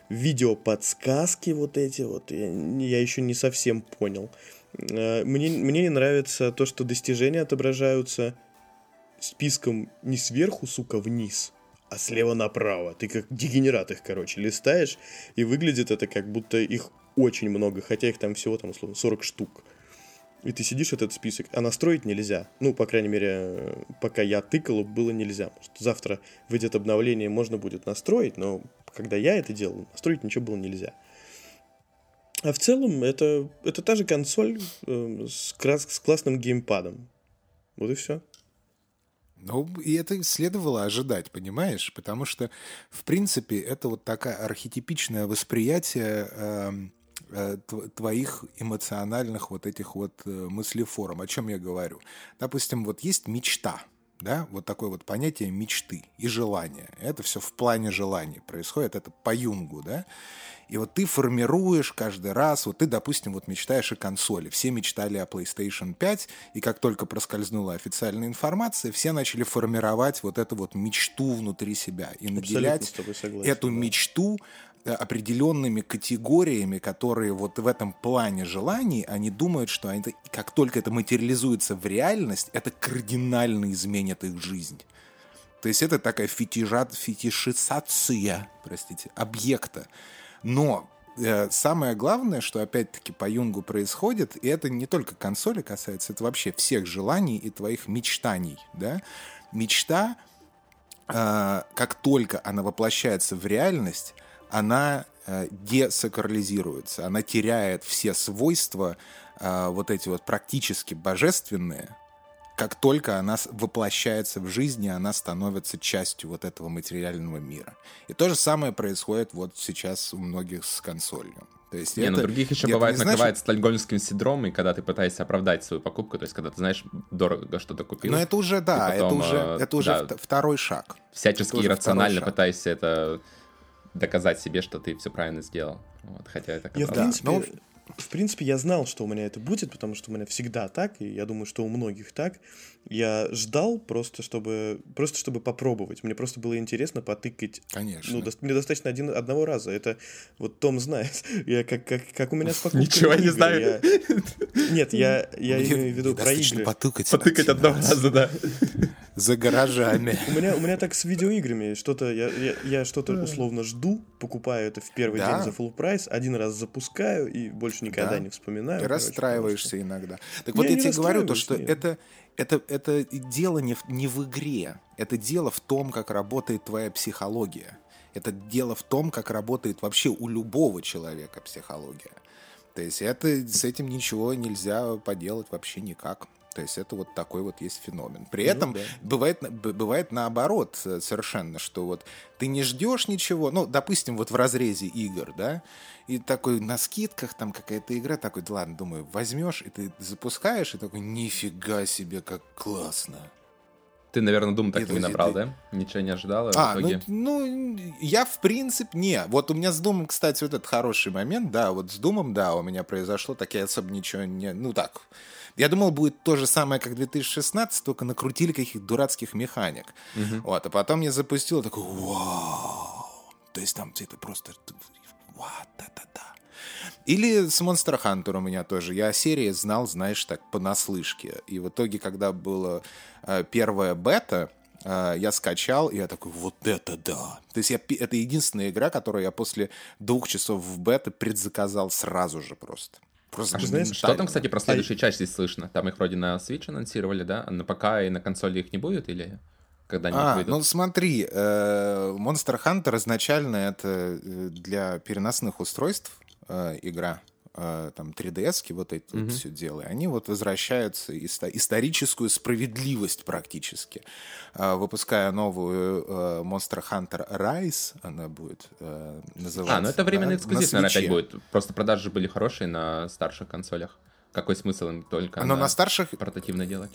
видеоподсказки вот эти вот. Я, я еще не совсем понял. Э, Мне, мне не нравится то, что достижения отображаются списком не сверху, сука, вниз, а слева направо. Ты как дегенерат их, короче, листаешь, и выглядит это как будто их очень много, хотя их там всего, там, условно, 40 штук. И ты сидишь этот список, а настроить нельзя. Ну, по крайней мере, пока я тыкал, было нельзя. Может, завтра выйдет обновление, можно будет настроить, но когда я это делал, настроить ничего было нельзя. А в целом, это, это та же консоль э, с, крас- с классным геймпадом. Вот и все. Ну, и это следовало ожидать, понимаешь? Потому что, в принципе, это вот такое архетипичное восприятие эм, э, тв- твоих эмоциональных вот этих вот э, мыслеформ. О чем я говорю? Допустим, вот есть мечта, да, вот такое вот понятие мечты и желания. Это все в плане желаний происходит, это по Юнгу, да. И вот ты формируешь каждый раз, вот ты, допустим, вот мечтаешь о консоли. Все мечтали о PlayStation 5, и как только проскользнула официальная информация, все начали формировать вот эту вот мечту внутри себя и наделять согласен, эту да. мечту определенными категориями, которые вот в этом плане желаний, они думают, что они, как только это материализуется в реальность, это кардинально изменит их жизнь. То есть это такая фетижа- фетишизация, простите, объекта. Но э, самое главное, что опять-таки по Юнгу происходит, и это не только консоли касается, это вообще всех желаний и твоих мечтаний, да. Мечта, э, как только она воплощается в реальность, она э, десакрализируется, она теряет все свойства, э, вот эти вот практически божественные, как только она воплощается в жизни, она становится частью вот этого материального мира. И то же самое происходит вот сейчас у многих с консолью. То есть Не, это, ну других еще это бывает накрывает стокгольмским синдромом, и когда ты пытаешься оправдать свою покупку, то есть когда ты знаешь, дорого что-то купил, Но это уже, да, потом, это уже, э, это уже да, вт- второй шаг. всячески тоже иррационально шаг. пытаешься это доказать себе, что ты все правильно сделал. Вот, хотя это Я, в принципе, ну- в принципе, я знал, что у меня это будет, потому что у меня всегда так, и я думаю, что у многих так. Я ждал просто, чтобы, просто чтобы попробовать. Мне просто было интересно потыкать. Конечно. Ну, дос- мне достаточно один, одного раза. Это вот Том знает. Я как, как, как у меня с покупками Ничего не игр, знаю. я- Нет, я, я имею в виду про игры. потыкать, Потыкать один одного раз. раза, да. За гаражами. У меня, у меня так с видеоиграми. Что-то я, я, я что-то условно жду, покупаю это в первый Да. день за full прайс, один раз запускаю и больше никогда Да. не вспоминаю. Ты короче, расстраиваешься иногда. Так Я вот я тебе говорю то, что нет. это, это, это дело не в, не в игре. Это дело в том, как работает твоя психология. Это дело в том, как работает вообще у любого человека психология. То есть это, с этим ничего нельзя поделать вообще никак. То есть это вот такой вот есть феномен. При Ну этом да. бывает, бывает наоборот э, совершенно, что вот ты не ждешь ничего, ну, допустим, вот в разрезе игр, да, и такой на скидках там какая-то игра, такой, да ладно, думаю, возьмешь, и ты запускаешь, и такой, нифига себе, как классно. Ты, наверное, Doom так и не набрал, ты- да? Ничего не ожидал, А, в ну, итоге... ну, я в принципе, не. Вот у меня с Думом, кстати, вот этот хороший момент, да, вот с Думом, да, у меня произошло, так я особо ничего не... Ну, так, я думал, будет то же самое, как 2016, только накрутили каких-то дурацких механик. Вот, а потом я запустил, такой, вау. То есть там это просто... Вот это да. Или с Monster Hunter у меня тоже. Я о серии знал, знаешь, так, понаслышке. И в итоге, когда была э, первая бета, э, я скачал, и я такой, вот это да. То есть я, это единственная игра, которую я после двух часов в бета предзаказал сразу же просто. Просто А что- знаешь, что там, кстати, про следующую часть здесь слышно? Там их вроде на Switch анонсировали, да? А на ПК и на консоли их не будет или когда они А, выйдут? ну смотри, э, Monster Hunter изначально это э, для переносных устройств э, игра. Э, Там 3DS-ки вот это вот все дело. Они вот возвращаются исто- историческую справедливость практически. Э, Выпуская новую э, Monster Hunter Rise, она будет называться. А, ну это временный эксклюзив, на наверное, опять будет. Просто продажи были хорошие на старших консолях. Какой смысл им только Но на старших портативно делать?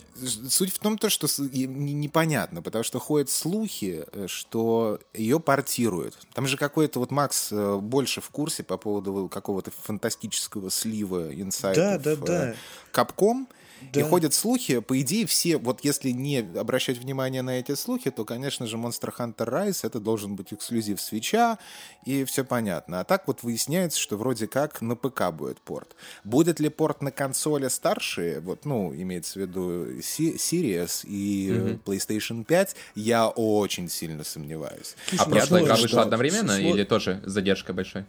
Суть в том, то, что непонятно, потому что ходят слухи, э, что ее портируют. Там же какой-то вот Макс э, больше в курсе по поводу какого-то фантастического слива инсайтов. Да, да, да. Капком. Да. И ходят слухи, по идее, все, вот если не обращать внимание на эти слухи, то, конечно же, Monster Hunter Rise это должен быть эксклюзив свеча, и все понятно. А так вот выясняется, что вроде как на ПК будет порт. Будет ли порт на консоли старшие, вот, ну, имеется в виду Series и mm-hmm. PlayStation 5, я очень сильно сомневаюсь. А прошлая игра вышла одновременно или тоже задержка большой?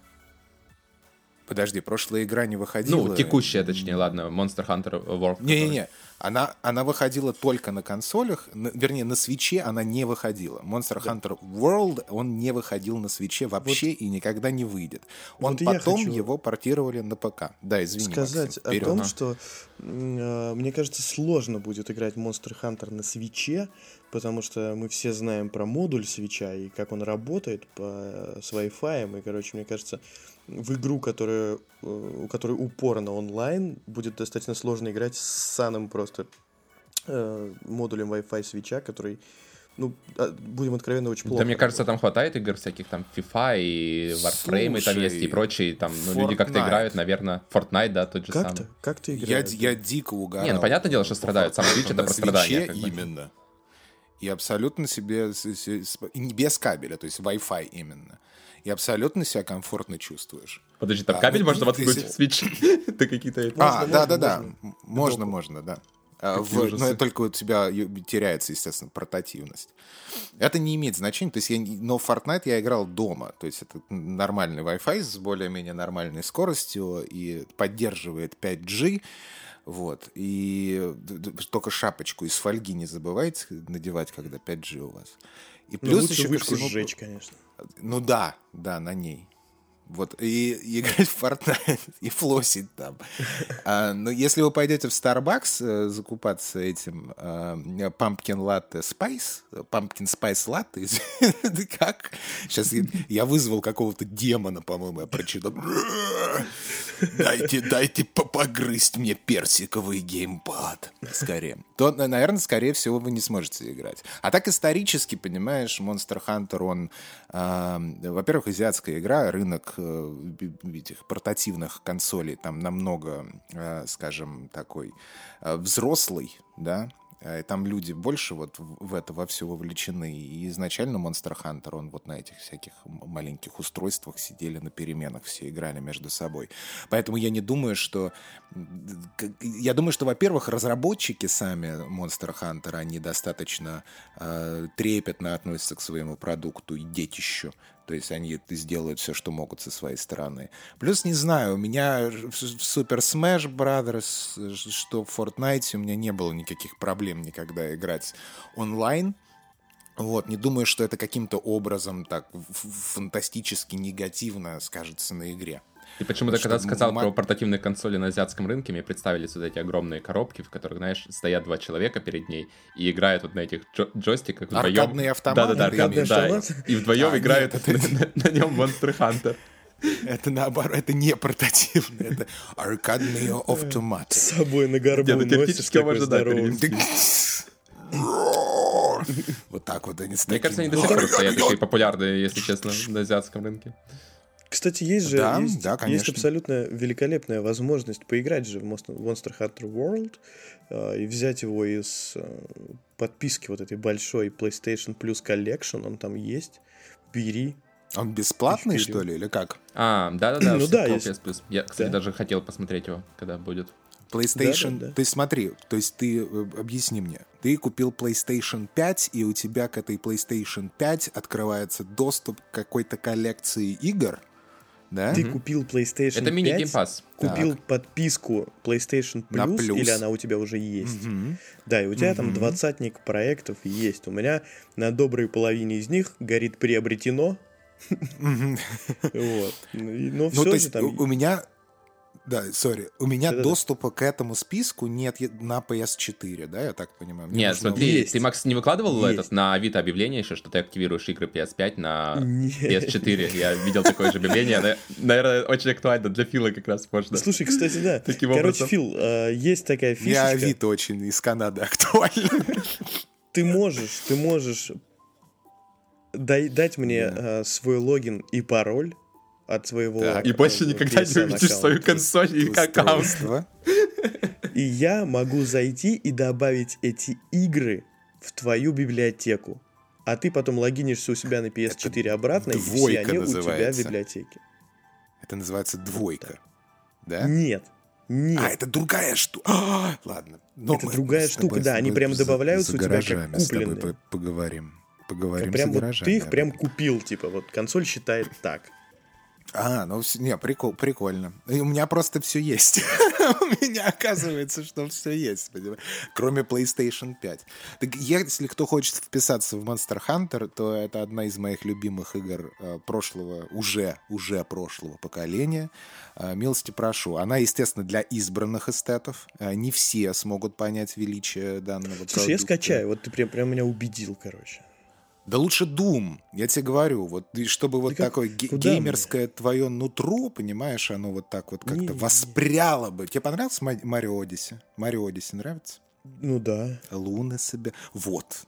Подожди, прошлая игра не выходила. Ну, текущая, точнее, ладно, Monster Hunter World. Не-не-не, она, она выходила только на консолях, на, вернее, на свече она не выходила. Monster да. Hunter World, он не выходил на свече вообще вот. и никогда не выйдет. Он вот потом его портировали на ПК. Да, извини, Сказать Максим, о том, что э, мне кажется, сложно будет играть Monster Hunter на свече, потому что мы все знаем про модуль свеча и как он работает по, с Wi-Fi, и, короче, мне кажется, в игру, которая, э, у которой упор на онлайн, будет достаточно сложно играть с самым просто э, модулем Wi-Fi свеча, который ну, а, будем откровенно, очень плохо. Да, мне кажется, там хватает игр всяких, там, FIFA и Warframe, Слушай, и там есть и прочие, там, ну, люди как-то играют, наверное, Fortnite, да, тот же как самый. Как ты играешь? Я, я дико угорал. Не, ну, понятное дело, что страдают, сам Switch это про страдания. Именно. И абсолютно себе, без кабеля, то есть Wi-Fi именно и абсолютно себя комфортно чувствуешь. Подожди, там а, кабель можно воткнуть в свич? Это какие-то... А, да-да-да, можно, можно, да. А, в, но только у тебя теряется, естественно, портативность. Это не имеет значения. То есть я, но в Fortnite я играл дома. То есть это нормальный Wi-Fi с более-менее нормальной скоростью и поддерживает 5G. Вот. И только шапочку из фольги не забывайте надевать, когда 5G у вас. И ну, плюс еще вышку всему... сжечь, конечно. Ну да, да, на ней. Вот, и, и играть в Fortnite, и флосить там. А, но если вы пойдете в Starbucks э, закупаться этим э, Pumpkin Latte Spice, Pumpkin Spice Latte, как? Сейчас я, я вызвал какого-то демона, по-моему, я прочитал. Дайте, дайте погрызть мне персиковый геймпад. Скорее. То, наверное, скорее всего, вы не сможете играть. А так исторически, понимаешь, Monster Hunter, он, э, во-первых, азиатская игра, рынок этих портативных консолей там намного, э, скажем, такой э, взрослый, да, Э, там люди больше вот в это во все вовлечены. И изначально Monster Hunter, он вот на этих всяких маленьких устройствах сидели на переменах, все играли между собой. Поэтому я не думаю, что... Я думаю, что, во-первых, разработчики сами Monster Hunter, они достаточно э, трепетно относятся к своему продукту и детищу. То есть они сделают все, что могут со своей стороны. Плюс, не знаю, у меня в Super Smash Brothers, что в Fortnite у меня не было никаких проблем никогда играть онлайн. Вот, не думаю, что это каким-то образом так фантастически негативно скажется на игре. И почему-то, когда сказал про портативные консоли на азиатском рынке, мне представились вот эти огромные коробки, в которых, знаешь, стоят два человека перед ней и играют вот на этих джо- джойстиках вдвоем. Аркадные автоматы? Да-да-да, аркадные, да. И вдвоем а, играют нет, это... на, на нем Monster Hunter. Это наоборот, это не портативный, это аркадные автоматы. С собой на горбу Нет, ну, теоретически можно, да, Вот так вот они Мне кажется, они до сих пор стоят такие популярные, если честно, на азиатском рынке. Кстати, есть же да, есть, да, есть абсолютно великолепная возможность поиграть же в Monster Hunter World э, и взять его из э, подписки вот этой большой PlayStation Plus Collection, он там есть. Бери. Он бесплатный, что ли, или как? А, да-да-да, ну, да, есть. PS Я, кстати, да. даже хотел посмотреть его, когда будет. PlayStation, да, да, да. ты смотри, то есть ты, э, объясни мне, ты купил PlayStation 5, и у тебя к этой PlayStation 5 открывается доступ к какой-то коллекции игр, да? Ты купил PlayStation Это мини Game Pass. Купил так. подписку PlayStation Plus, плюс. или она у тебя уже есть. Угу. Да, и у тебя угу. там двадцатник проектов есть. У меня на доброй половине из них горит приобретено. Вот. Но все же там... У меня Да, сори. У меня Да-да-да. доступа к этому списку нет на PS4, да, я так понимаю? Мне Нет, нужно- смотри, Есть. ты, Макс, не выкладывал Есть. этот на Авито объявление еще, что ты активируешь игры PS5 на Нет. PS4? Я видел такое же объявление. На- Наверное, очень актуально для Фила как раз можно. Слушай, кстати, да. Таким Короче, образом. Фил, э, есть такая фишечка. Авито очень из Канады актуально. Ты можешь, ты можешь дай- дать мне э, свой логин и пароль от своего... Так. И больше э, никогда не увидишь свою консоль и аккаунт. И я могу зайти и добавить эти игры в твою библиотеку. А ты потом логинишься у себя на PS4 обратно, и все они у тебя в называется. библиотеке. Это называется двойка. Да? Нет. Нет. А, это другая штука. А, Ладно. Но Это мы- другая с штука, да, с они прям за- добавляются за у тебя как гаражами с тобой купленные. по- поговорим. Поговорим прям за вот гаражами. ты их прям купил, типа, вот консоль считает так. А, ну, не, прикол, прикольно. И у меня просто все есть. у меня оказывается, что все есть, понимаешь? кроме PlayStation 5. Так если кто хочет вписаться в Monster Hunter, то это одна из моих любимых игр э, прошлого, уже, уже прошлого поколения. Э, милости прошу. Она, естественно, для избранных эстетов. Э, не все смогут понять величие данного Слушай, я продукта. скачаю, вот ты прям, прям меня убедил, короче. Да лучше Doom, я тебе говорю, вот и чтобы вот как- такое куда геймерское твое нутро, понимаешь, оно вот так вот как-то воспряло бы. Тебе понравился Ма- Марио Одиссе? Марио Одиссе нравится? Ну да. Луна себе. Вот.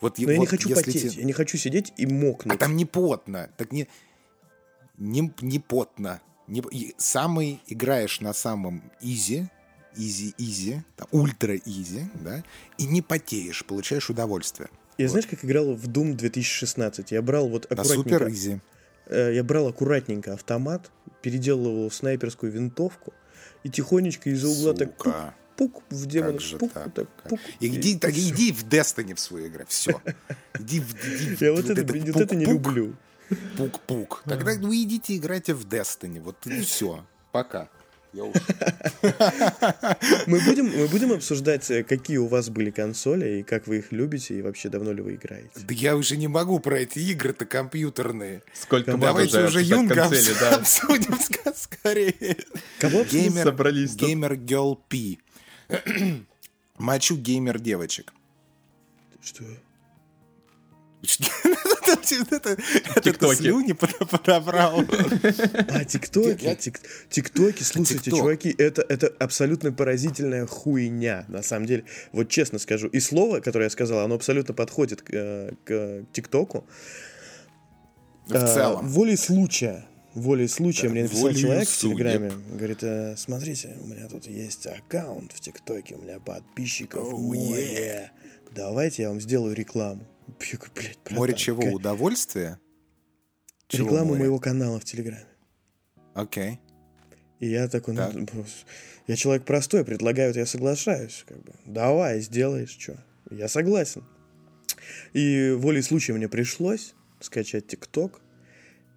Вот, Но я не вот хочу потеть, те- я не хочу сидеть и А мокнуть. там не потно. Так не, не, не потно. Не, самый играешь на самом easy, easy, easy, там, ультра easy, да, и не потеешь, получаешь удовольствие. Я знаешь, как играл в Doom 2016? Я брал вот На аккуратненько... easy. э, я брал аккуратненько автомат, переделывал снайперскую винтовку и тихонечко из-за угла так пук, Сука. в демона, пук, так? так, пук. Иди, и так, всё. иди в Destiny в свою игру. Все. Иди, в- иди Я вот вот это, вот это не люблю. Пук-пук. Тогда вы идите играйте в Destiny. Вот и все. Пока. Я ушел. Мы будем, мы будем обсуждать, э, какие у вас были консоли, и как вы их любите, и вообще давно ли вы играете. Да я уже не могу про эти игры-то компьютерные. Сколько можно Давайте уже Юнга консоли, да. обсудим скорее. Кого? Геймер, собрались геймер Girl P. Мочу геймер девочек. Что? Это слюни под- подобрал. А, тиктоки, тиктоки, слушайте, чуваки, это, это абсолютно поразительная хуйня, на самом деле. Вот честно скажу. И слово, которое я сказал, оно абсолютно подходит к, э, тиктоку. В А, целом. волей случая. Волей случая Да, мне написал человек в. Телеграме. Говорит, «Э, смотрите, у меня тут есть аккаунт в ТикТоке, у меня подписчиков Oh, море. Давайте я вам сделаю рекламу. Я говорю, блядь, братан, Море чего? какая- Удовольствия? Чего Рекламу море? моего канала в Телеграме. Окей. И я такой, Так. ну, я человек простой, предлагают, я соглашаюсь. Как бы. Давай, сделаешь, что. Я согласен. И волей случая мне пришлось скачать ТикТок,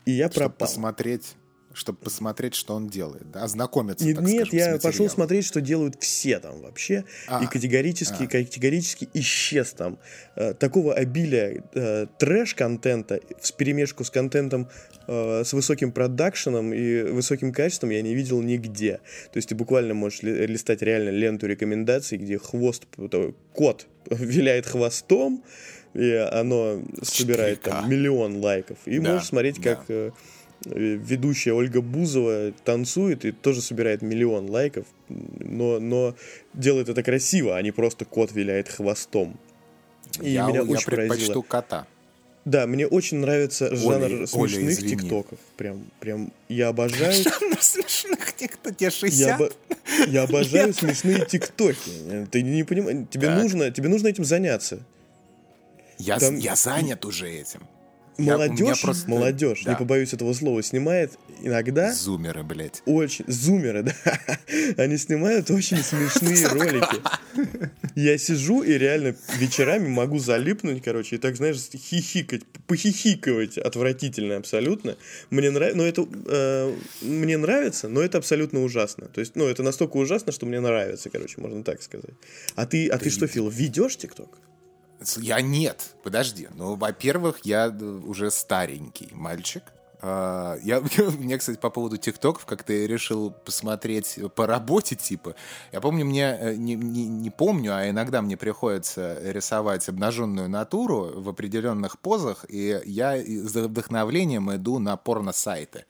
и я Чтобы пропал. посмотреть, чтобы посмотреть, что он делает, да? ознакомиться, Нет, так нет, скажем, я пошел смотреть, что делают все там вообще, А, и категорически, а. категорически исчез там. Э, такого обилия э, трэш-контента в перемешку с контентом э, с высоким продакшеном и высоким качеством я не видел нигде. То есть ты буквально можешь ли- листать реально ленту рекомендаций, где хвост, кот виляет хвостом, и оно собирает там Шпилька. миллион лайков. И Да, можешь смотреть, да. как э, э, ведущая Ольга Бузова танцует и тоже собирает миллион лайков, но, но делает это красиво, а не просто кот виляет хвостом. И я, меня я очень предпочту поразило. кота. Да, мне очень нравится жанр Оля, смешных извини. тиктоков. Прям, прям я обожаю. Ну, смешных тебе Я, 60. обо- я обожаю смешные тиктоки. Ты не понимаешь, тебе Так. нужно, тебе нужно этим заняться. Я, там- я занят уже этим. Я- Молодежь, просто- молодежь, да. не побоюсь этого слова, снимает иногда Зумеры, блядь. очень... Зумеры, да. Они снимают очень смешные ролики. Я сижу и реально вечерами могу залипнуть, короче, и так, знаешь, хихикать, похихикивать отвратительно абсолютно. Мне нравится, но это... э, мне нравится, но это абсолютно ужасно. То есть, ну, это настолько ужасно, что мне нравится, короче, можно так сказать. А ты, а ты что, Фил, ведешь ТикТок? Я нет, подожди. Ну, во-первых, я э, уже старенький мальчик. А, я, мне, кстати, по поводу ТикТоков, как ты решил посмотреть по работе, типа. Я помню, мне, э, не, не, не помню, а иногда мне приходится рисовать обнаженную натуру в определенных позах, и я за вдохновлением иду на порно-сайты.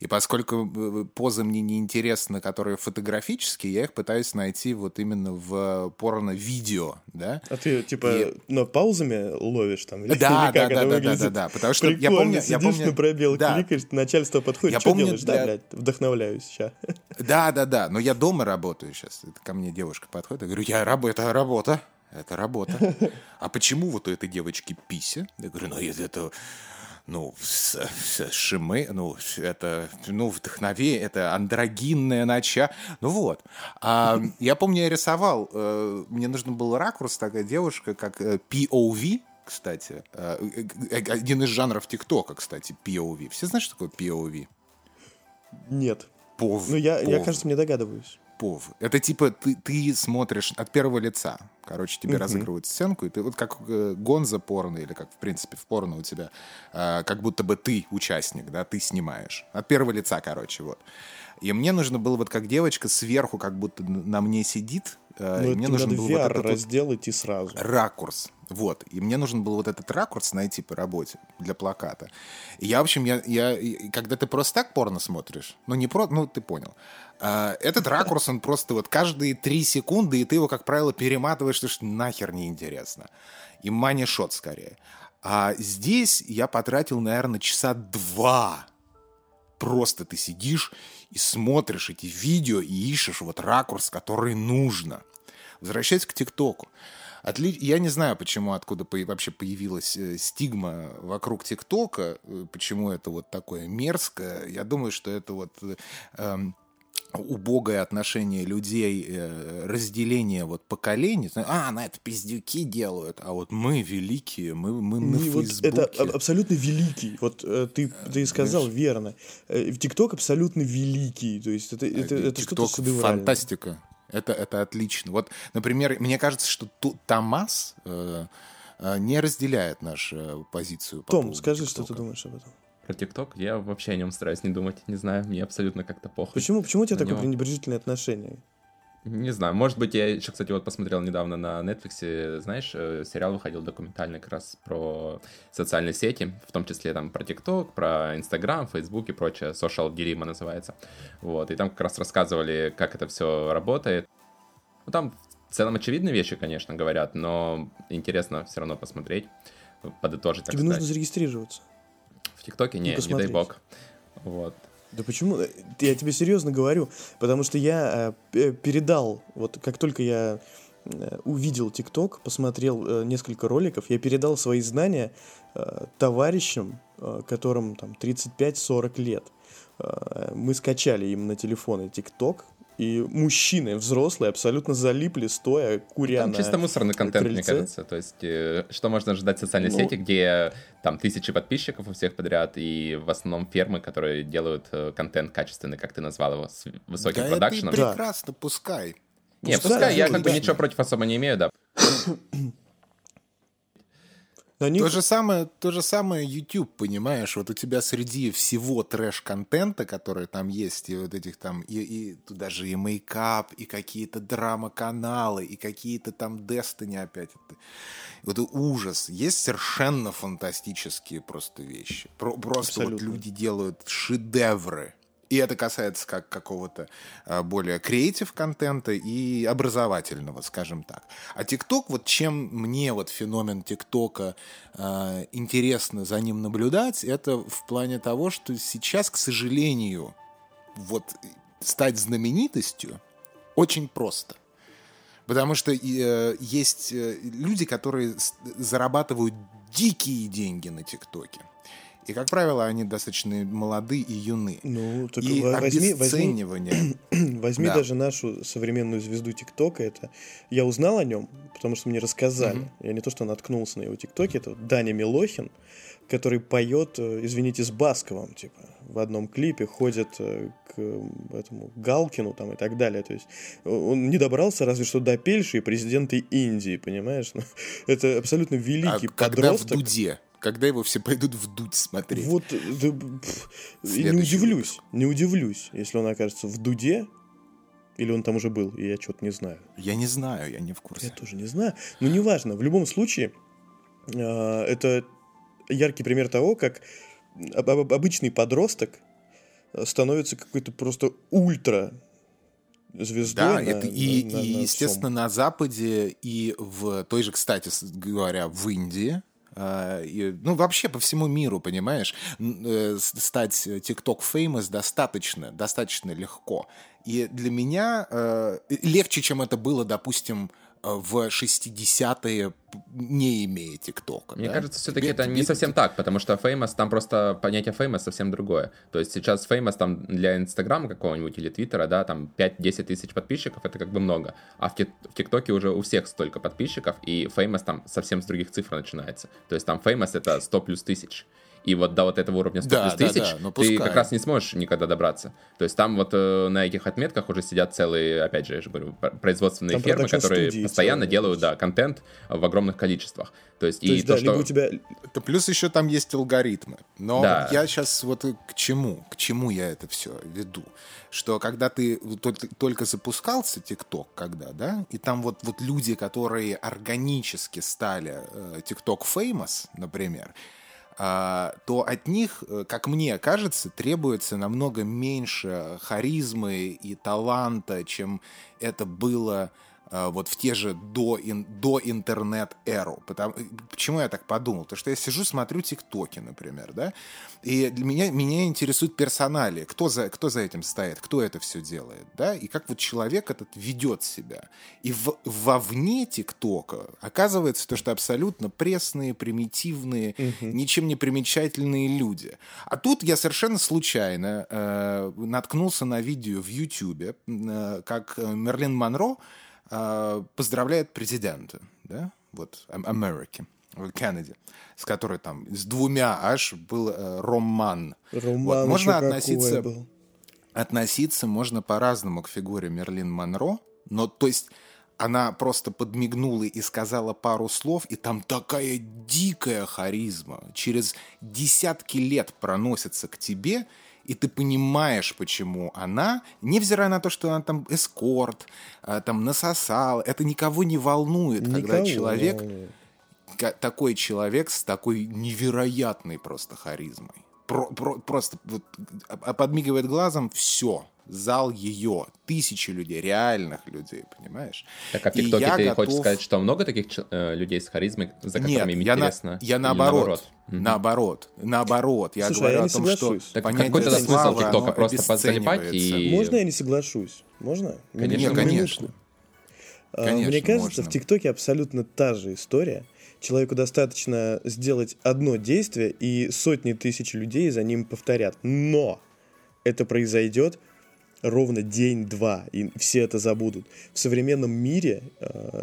И поскольку э, позы мне не интересны, которые фотографические, я их пытаюсь найти вот именно в порно-видео, да. А ты, типа, и... на паузами ловишь там? Или, да, или да, да, да, да, да, да, потому что Прикольно, я помню... сидишь я помню, на пробел, да. кликаешь, начальство подходит, я что помню, делаешь? Для... Да, блядь, вдохновляюсь сейчас. Да, да, да, но я дома работаю сейчас. Это ко мне девушка подходит, я говорю, я работаю, это работа. Это работа. А почему вот у этой девочки пися? Я говорю, ну, это ну, с, с Шимы, ну, это, ну, вдохновение, это андрогинное начало. Ну вот. А, я помню, я рисовал, э, мне нужно был ракурс, такая девушка, как э, POV, кстати. Э, один из жанров ТикТока, кстати, POV. Все знают, что такое POV? Нет. Пов. Ну, я, я, кажется, мне догадываюсь типов. Это типа ты, ты смотришь от первого лица. Короче, тебе uh-huh. разыгрывают сценку, и ты вот как э, гонза порно, или как, в принципе, в порно у тебя, э, как будто бы ты участник, да, ты снимаешь. От первого лица, короче, вот. И мне нужно было вот как девочка сверху как будто на мне сидит. Э, ну, мне нужно было VR вот этот раздел вот идти сразу. Ракурс. Вот. И мне нужен был вот этот ракурс найти по работе для плаката. И я, в общем, я, я, когда ты просто так порно смотришь, ну не про, ну ты понял, а, этот ракурс, он просто вот каждые три секунды, и ты его, как правило, перематываешь, что ж нахер неинтересно. И мани-шот скорее. А здесь я потратил, наверное, часа два. Просто ты сидишь и смотришь эти видео и ищешь вот ракурс, который нужно. Возвращаясь к ТикТоку. Отли... Я не знаю, почему, откуда по... вообще появилась э, стигма вокруг ТикТока, э, почему это вот такое мерзкое. Я думаю, что это вот э, эм, убогое отношение людей, э, разделение вот поколений. А, на это пиздюки делают, а вот мы великие, мы, мы на Фейсбуке. Вот это абсолютно великий. Вот э, ты, ты сказал Знаешь, верно. Э, ТикТок абсолютно великий. То есть это, это, это что-то фантастика. Это, это отлично. Вот, например, мне кажется, что Томас э, не разделяет нашу позицию. По Том, скажи, TikTok. что ты думаешь об этом про ТикТок, я вообще о нем стараюсь не думать. Не знаю, мне абсолютно как-то похуй. Почему, почему у тебя такое него... пренебрежительное отношение? Не знаю, может быть, я еще, кстати, вот посмотрел недавно на Netflix, знаешь, э, сериал выходил документальный как раз про социальные сети, в том числе там про ТикТок, про Инстаграм, Фейсбук и прочее, Social Dilemma называется. Вот, и там как раз рассказывали, как это все работает. Ну, там в целом очевидные вещи, конечно, говорят, но интересно все равно посмотреть, подытожить, Тебе сказать. нужно зарегистрироваться. ТикТоке? Не, не дай бог. Вот. Да почему? Я тебе серьезно говорю, потому что я э, передал, вот как только я э, увидел ТикТок, посмотрел э, несколько роликов, я передал свои знания э, товарищам, э, которым там 35-40 лет. Э, мы скачали им на телефоны ТикТок, и мужчины взрослые абсолютно залипли, стоя, куря Там на чисто мусорный контент, крыльце. мне кажется. То есть, э, что можно ожидать в социальной ну, сети, где там тысячи подписчиков у всех подряд, и в основном фермы, которые делают э, контент качественный, как ты назвал его, с высоким да продакшеном. Это прекрасно, пускай. Не, пускай, пускай я как бы ничего против особо не имею, да. Они... То, же самое, то же самое YouTube, понимаешь, вот у тебя среди всего трэш-контента, который там есть, и вот этих там, и, и туда же и мейкап, и какие-то драма-каналы, и какие-то там Destiny опять. Вот ужас. Есть совершенно фантастические просто вещи. Про, просто вот люди делают шедевры и это касается как какого-то а, более креатив контента и образовательного, скажем так. А ТикТок, вот чем мне вот феномен ТикТока э, интересно за ним наблюдать, это в плане того, что сейчас, к сожалению, вот стать знаменитостью очень просто. Потому что э, есть э, люди, которые зарабатывают дикие деньги на ТикТоке. И, как правило, они достаточно молоды и юны. Ну, так и возьми, возьми, возьми да. даже нашу современную звезду ТикТока. Это я узнал о нем, потому что мне рассказали. Угу. Я не то, что наткнулся на его ТикТоке. Это Даня Милохин, который поет, э, извините, с Басковым, типа, в одном клипе ходит э, к этому Галкину там и так далее. То есть он не добрался разве что до Пельши и президента Индии, понимаешь? Ну, это абсолютно великий а, подросток. Когда в Дуде когда его все пойдут вдуть смотреть. Вот, да, пф, не удивлюсь, не удивлюсь, если он окажется в дуде, или он там уже был, и я что-то не знаю. Я не знаю, я не в курсе. Я тоже не знаю. Но неважно, в любом случае, э, это яркий пример того, как об- об- обычный подросток становится какой-то просто ультра звездой. Да, на- это и, на- и, на- на естественно, всем. на Западе и в той же, кстати говоря, в Индии, ну, вообще по всему миру, понимаешь, э, стать TikTok famous достаточно, достаточно легко. И для меня э, легче, чем это было, допустим, э, в 60-е, не имея ТикТока. Мне да? кажется, все-таки Тебе- это не тебе- совсем так, потому что famous, там просто понятие famous совсем другое. То есть сейчас famous там для Инстаграма какого-нибудь или Твиттера, да, там 5-10 тысяч подписчиков, это как бы много. А в ТикТоке уже у всех столько подписчиков, и famous там совсем с других цифр начинается. То есть там famous это 100 плюс тысяч. И вот до вот этого уровня 100 Да, плюс да, тысяч да, ну ты как раз не сможешь никогда добраться. То есть там вот э, на этих отметках уже сидят целые, опять же, я же говорю, пр- производственные Там фермы, которые продакшн-студии постоянно целые. делают, да, контент в огромных количествах. То есть, То и есть, то, да, что... либо у тебя Это плюс еще там есть алгоритмы. Но Да. я сейчас вот к чему, к чему я это все веду. Что когда ты только, запускался TikTok, когда, да, и там вот, вот люди, которые органически стали э, TikTok famous, например, то от них, э, как мне кажется, требуется намного меньше харизмы и таланта, чем это было а, вот в те же до, ин- до интернет-эру. Потому, почему я так подумал? Потому что я сижу, смотрю ТикТоки, например, да, и для меня, меня интересует персонали, кто за, кто за этим стоит, кто это все делает, да, и как вот человек этот ведет себя. И в, вовне ТикТока оказывается то, что абсолютно пресные, примитивные, ничем не примечательные люди. А тут я совершенно случайно э, наткнулся на видео в Ютьюбе, э, как э, Мерлин Монро э, поздравляет президента, да, вот, Ам- Америки, Кеннеди, с которой там, с двумя аж был э, роман. Роман Вот, можно относиться, был. относиться можно по-разному к фигуре Мерлин Монро, но то есть она просто подмигнула и сказала пару слов, и там такая дикая харизма. Через десятки лет проносится к тебе, и ты понимаешь, почему она, невзирая на то, что она там эскорт, а, там насосала, это никого не волнует, когда Никого не человек волнует. такой человек с такой невероятной просто харизмой. Про- про- просто вот, а- подмигивает глазом, все. Зал ее. Тысячи людей, реальных людей, понимаешь? Так а в И ТикТоке я ты готов- хочешь сказать, что много таких э, людей с харизмой, за Нет, которыми им я, на- интересно? я Или наоборот. Мгм. Наоборот. Наоборот. Я Слушай, а говорю я о том, что. Так понятие какой тогда смысл ТикТока? Просто позалипать обесценивается. и- Можно я не соглашусь? Можно? Конечно, На конечно. А, Конечно, Мне кажется, можно. в ТикТоке абсолютно та же история. Человеку достаточно сделать одно действие, и сотни тысяч людей за ним повторят. Но это произойдет ровно день-два, и все это забудут. В современном мире э,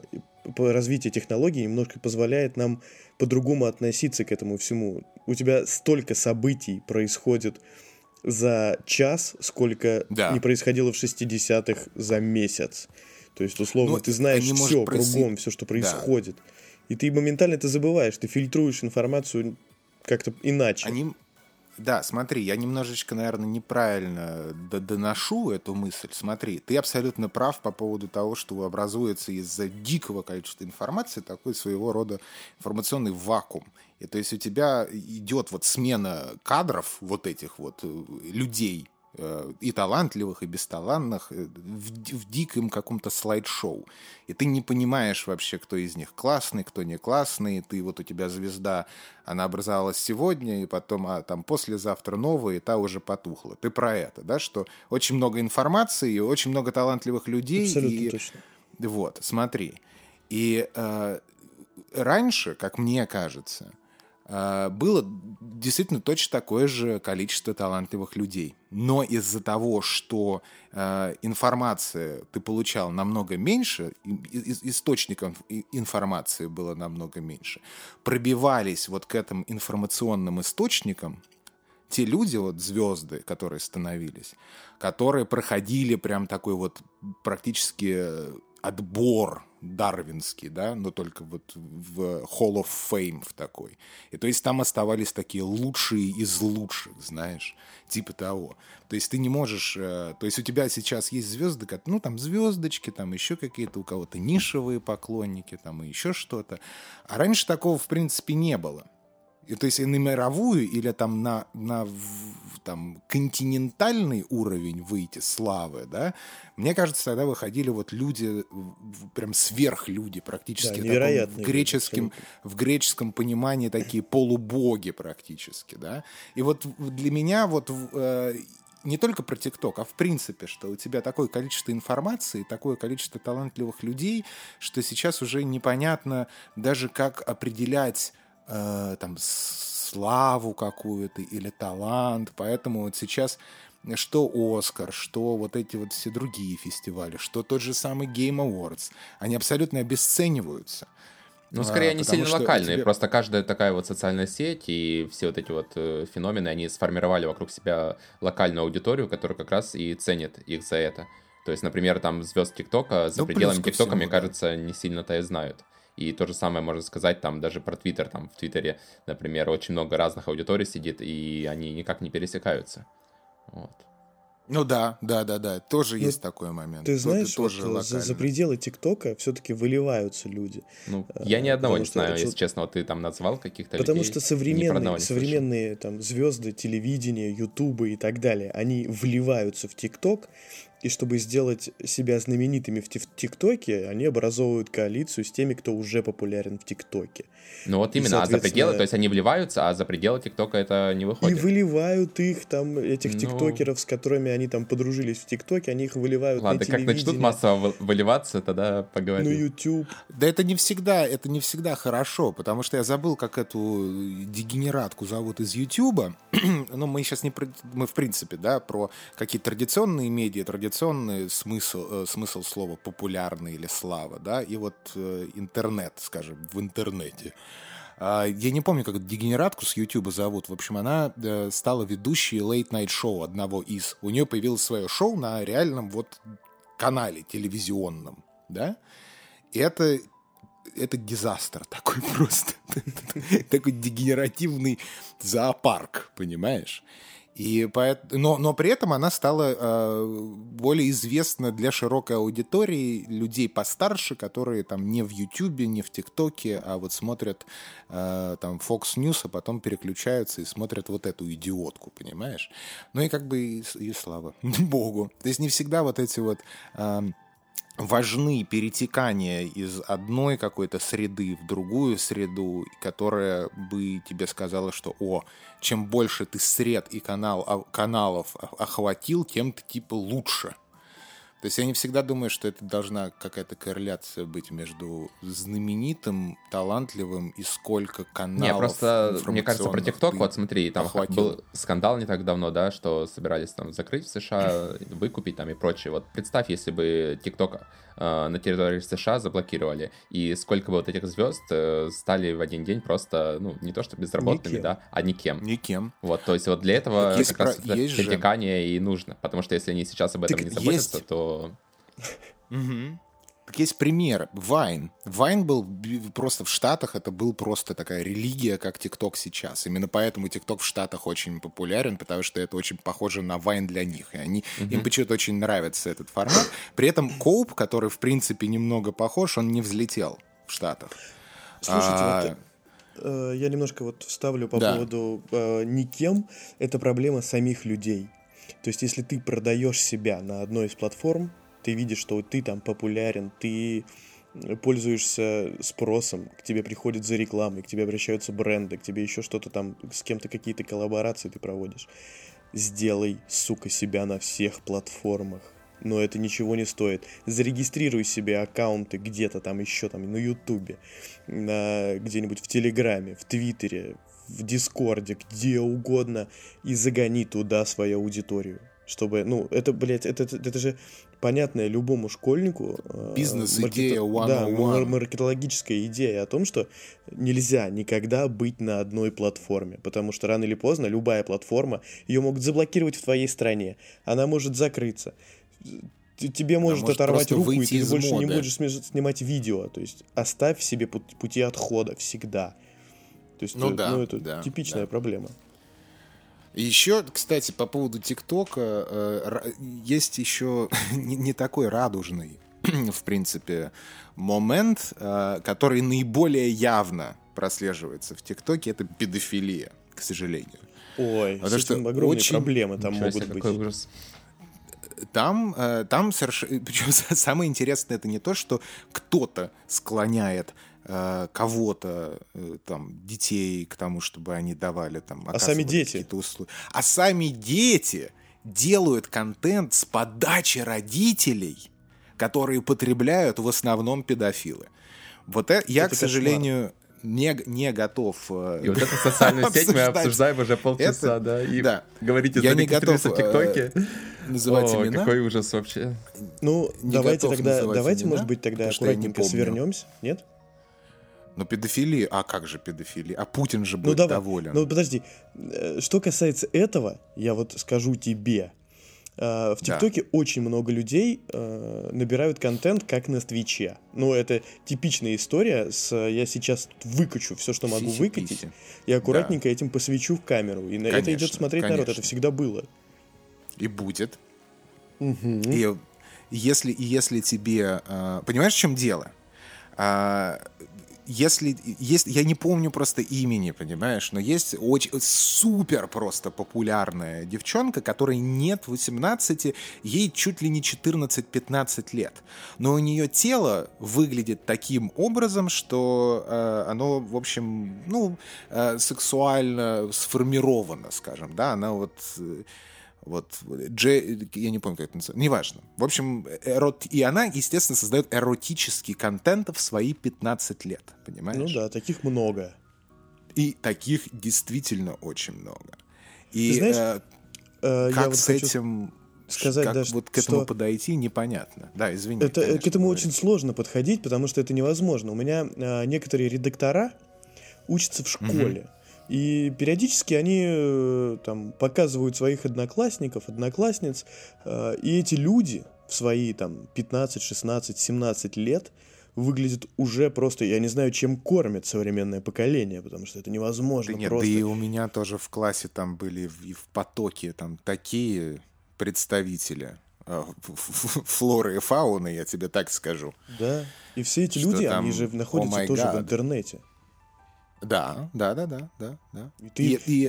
развитие технологий немножко позволяет нам по-другому относиться к этому всему. У тебя столько событий происходит за час, сколько Да. не происходило в 60-х за месяц. То есть, условно, Ну, ты знаешь все проси- кругом, все, что происходит. И ты моментально это забываешь, ты фильтруешь информацию как-то иначе. Они... Да, смотри, я немножечко, наверное, неправильно доношу эту мысль. Смотри, ты абсолютно прав по поводу того, что образуется из-за дикого количества информации такой своего рода информационный вакуум. И то есть у тебя идет вот смена кадров вот этих вот э, людей, и талантливых, и бесталантных, э, в, в диком каком-то слайд-шоу. И ты не понимаешь вообще, кто из них классный, кто не классный. Ты вот у тебя звезда, она образовалась сегодня, и потом, а там послезавтра новая, и та уже потухла. Ты про это, да, что очень много информации, и очень много талантливых людей. Абсолютно и... точно. Вот, смотри. И э, раньше, как мне кажется, э, было действительно точно такое же количество талантливых людей. Но из-за того, что э, информация ты получал намного меньше, и- и- источников и- информации было намного меньше, пробивались вот к этим информационным источникам те люди, вот звезды, которые становились, которые проходили прям такой вот практически отбор дарвинский, да, но только вот в Hall of Fame в такой. И то есть там оставались такие лучшие из лучших, знаешь, типа того. То есть ты не можешь, э, то есть у тебя сейчас есть звезды, как, ну там звездочки, там еще какие-то у кого-то нишевые поклонники, там и еще что-то. А раньше такого в принципе не было. И, то есть на мировую или там на, на там, континентальный уровень выйти славы, да, мне кажется, тогда выходили вот люди, прям сверхлюди практически. Да, в, греческом, в греческом понимании такие полубоги практически, да. И вот для меня вот э, не только про ТикТок, а в принципе, что у тебя такое количество информации, такое количество талантливых людей, что сейчас уже непонятно даже как определять э, там славу какую-то или талант. Поэтому вот сейчас что Оскар, что вот эти вот все другие фестивали, что тот же самый Game Awards, они абсолютно обесцениваются. Ну, скорее, они сильно локальные. Тебе... Просто каждая такая вот социальная сеть и все вот эти вот э, феномены, они сформировали вокруг себя локальную аудиторию, которая как раз и ценит их за это. То есть, например, там звезд ТикТока за ну, пределами ТикТока, мне да. кажется, не сильно-то и знают. И то же самое можно сказать там даже про Твиттер. Там в Твиттере, например, очень много разных аудиторий сидит, и они никак не пересекаются. Вот. Ну да, да, да, да, тоже ну, есть такой момент. Ты знаешь, тоже вот за, за пределы ТикТока все-таки выливаются люди. Ну, я ни одного не знаю, если честно, вот ты там назвал каких-то Потому людей, что современные, современные там звезды телевидения, Ютуба и так далее, они вливаются в ТикТок, и чтобы сделать себя знаменитыми в ТикТоке, они образовывают коалицию с теми, кто уже популярен в ТикТоке. Ну вот именно, соответственно... а за пределы, то есть они вливаются, а за пределы ТикТока это не выходит. И выливают их там, этих ну... тиктокеров, с которыми они там подружились в ТикТоке, они их выливают Ладно, на как начнут массово выливаться, тогда поговорим. На YouTube. Да это не всегда, это не всегда хорошо, потому что я забыл, как эту дегенератку зовут из Ютуба. ну, мы сейчас не. Мы, в принципе, да, про какие-то традиционные медиа, традиционные традиционный смысл, э, смысл слова популярный или слава, да, и вот э, интернет, скажем, в интернете. А, я не помню, как дегенератку с Ютуба зовут. В общем, она э, стала ведущей лейт-найт-шоу одного из. У нее появилось свое шоу на реальном вот канале телевизионном, да. И это это дизастер такой просто. такой дегенеративный зоопарк, понимаешь? И поэт... но, но при этом она стала э, более известна для широкой аудитории людей постарше, которые там не в Ютубе, не в ТикТоке, а вот смотрят э, там Fox News, а потом переключаются и смотрят вот эту идиотку, понимаешь? Ну и как бы и, и слава богу. То есть не всегда вот эти вот... Э, важны перетекания из одной какой-то среды в другую среду, которая бы тебе сказала, что о, чем больше ты сред и канал, а, каналов охватил, тем ты типа лучше. То есть я не всегда думаю, что это должна какая-то корреляция быть между знаменитым, талантливым и сколько каналов. Не, просто мне кажется про ТикТок, вот смотри, там охватил. был скандал не так давно, да, что собирались там закрыть в США, выкупить там и прочее. Вот представь, если бы ТикТок э, на территории США заблокировали, и сколько бы вот этих звезд э, стали в один день просто, ну, не то что безработными, никем. да, а никем. Никем. Вот, то есть вот для этого так как про... раз это перетекание и нужно, потому что если они сейчас об этом так не заботятся, есть... то Так есть пример. Вайн. Вайн был просто в Штатах, это был просто такая религия, как ТикТок сейчас. Именно поэтому ТикТок в Штатах очень популярен, потому что это очень похоже на Вайн для них. И они, uh им почему-то очень нравится этот формат. При этом Коуп, который, в принципе, немного похож, он не взлетел в Штатах. Слушайте, а... вот э, я немножко вот вставлю по да. поводу э, никем. Это проблема самих людей. То есть, если ты продаешь себя на одной из платформ, ты видишь, что ты там популярен, ты пользуешься спросом, к тебе приходят за рекламой, к тебе обращаются бренды, к тебе еще что-то там, с кем-то какие-то коллаборации ты проводишь. Сделай, сука, себя на всех платформах. Но это ничего не стоит. Зарегистрируй себе аккаунты где-то там еще там на Ютубе, где-нибудь в Телеграме, в Твиттере, в Дискорде, где угодно, и загони туда свою аудиторию. Чтобы, ну, это, блядь, это, это, это же понятная любому школьнику. Э, Бизнес-идея маркет... Да, маркетологическая идея о том, что нельзя никогда быть на одной платформе, потому что рано или поздно любая платформа, ее могут заблокировать в твоей стране, она может закрыться тебе может, может оторвать руку, и ты больше не мода. будешь снимать видео. То есть оставь себе пут- пути отхода всегда. То есть, Ну э, да, это да, типичная да. проблема. Еще, кстати, по поводу ТикТока, э, есть еще не, не такой радужный, в принципе, момент, э, который наиболее явно прослеживается в ТикТоке, это педофилия, к сожалению. Ой, Потому с что этим огромные очень- проблемы там Ничего могут себе, быть. какой ужас. Там, э, там совершенно... Причем самое интересное, это не то, что кто-то склоняет кого-то, э, там, детей к тому, чтобы они давали там... А сами дети? какие-то услуги. А сами дети делают контент с подачи родителей, которые потребляют в основном педофилы. Вот это, я, Это к сожалению, не, не готов... э, И вот эту социальную сеть мы обсуждаем уже полчаса, это- да, и да. говорите, Я не готов, в ТикТоке. называть О, имена. какой ужас вообще. Ну, Не давайте тогда, давайте, имена, может быть, тогда не аккуратненько свернемся, нет? Но педофилия, а как же педофилия? А Путин же Ну будет давай. доволен. Ну подожди, Э, что касается этого, я вот скажу тебе. э, В Да. ТикТоке очень много людей э, набирают контент, как на Твиче. Ну, это типичная история с я сейчас выкачу все, что могу выкатить, Сиси-писи. и аккуратненько этим посвечу в камеру. И на это идет Конечно, смотреть народ, это конечно. всегда было. И будет. Мгм. И если, если тебе... а, понимаешь, в чем дело? Если есть, я не помню просто имени, понимаешь, но есть очень супер просто популярная девчонка, которой нет 18, ей чуть ли не 14-15 лет, но у нее тело выглядит таким образом, что э, оно, в общем, ну, э, сексуально сформировано, скажем, да, она вот э, вот, Дже, я не помню, как это называется, неважно. В общем, эрот... и она, естественно, создает эротический контент в свои 15 лет, понимаешь? Ну да, таких много. И таких действительно очень много. И Ты знаешь, э, Э, я как вот с хочу этим, сказать, как да, вот к этому что- подойти, непонятно. Да, извини. Это, конечно, к этому очень сложно подходить, потому что это невозможно. У меня а, некоторые редактора учатся в школе. И периодически они э, там показывают своих одноклассников, одноклассниц, э, и эти люди в свои там 15, 16, 17 лет выглядят уже просто, я не знаю, чем кормят современное поколение, потому что это невозможно Да нет, просто. да и у меня тоже в классе там были в- и в потоке там такие представители э, флоры и фауны, я тебе так скажу. Да. И все эти люди, там, они же «О находятся май тоже в гад». интернете. Да, да, да, да, да, да. И ты- И, и-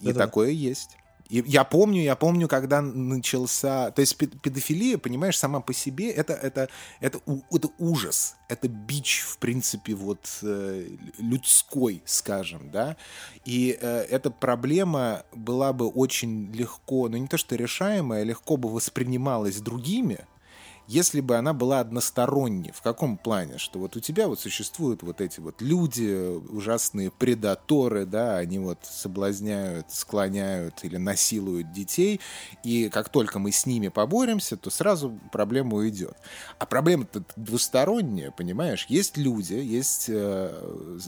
и Да-да. такое есть. И я помню, я помню, когда начался... То есть пед- педофилия, понимаешь, сама по себе, это, это, это, это ужас. Это бич, в принципе, вот э, людской, скажем, да. И э, эта проблема была бы очень легко, ну не то что решаемая, легко бы воспринималась другими, если бы она была односторонней. В каком плане? Что вот у тебя вот существуют вот эти вот люди, ужасные предаторы, да, они вот соблазняют, склоняют или насилуют детей, и как только мы с ними поборемся, то сразу проблема уйдет. А проблема-то двусторонняя, понимаешь? Есть люди, есть, э,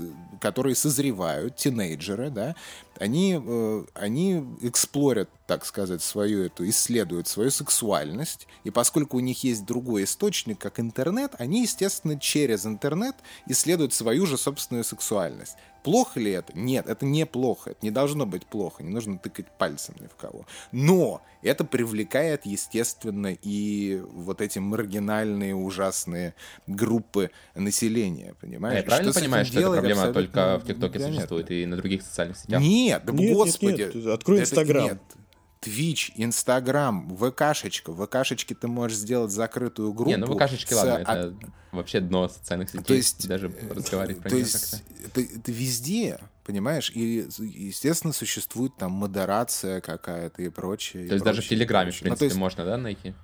которые созревают, тинейджеры, да, они, э, они эксплорят, так сказать, свою эту, исследуют свою сексуальность, и поскольку у них есть другой источник, как интернет, они, естественно, через интернет исследуют свою же собственную сексуальность. Плохо ли это? Нет, это не плохо, это не должно быть плохо, не нужно тыкать пальцем ни в кого. Но это привлекает, естественно, и вот эти маргинальные, ужасные группы населения, А понимаешь? я правильно понимаю, что эта проблема абсолютно только в ТикТоке существует и на других социальных сетях? Нет, да Нет, нет, господи. нет, открой Это- Инстаграм. Твич, Инстаграм, ВКшечка. В ВКшечке ты можешь сделать закрытую группу. Не, ну ВКшечки, с ладно, от- это вообще дно социальных сетей. То есть, Даже э, разговаривать про то нее есть как-то. это, это везде, понимаешь? И, естественно, существует там модерация какая-то и прочее. То есть даже в Телеграме, в принципе, можно, да, найти?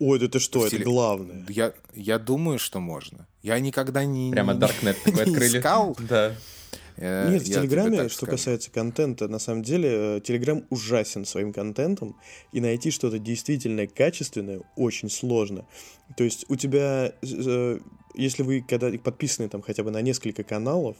Ой, да ты что, В это теле- главное. Я, я думаю, что можно. Я никогда не, Прямо не, Даркнет такой не открыли. искал. Да. Э, Нет, в я Телеграме, что скажу. касается контента, на самом деле, э, Телеграм ужасен своим контентом, и найти что-то действительно качественное очень сложно. То есть у тебя э, если вы когда подписаны там хотя бы на несколько каналов,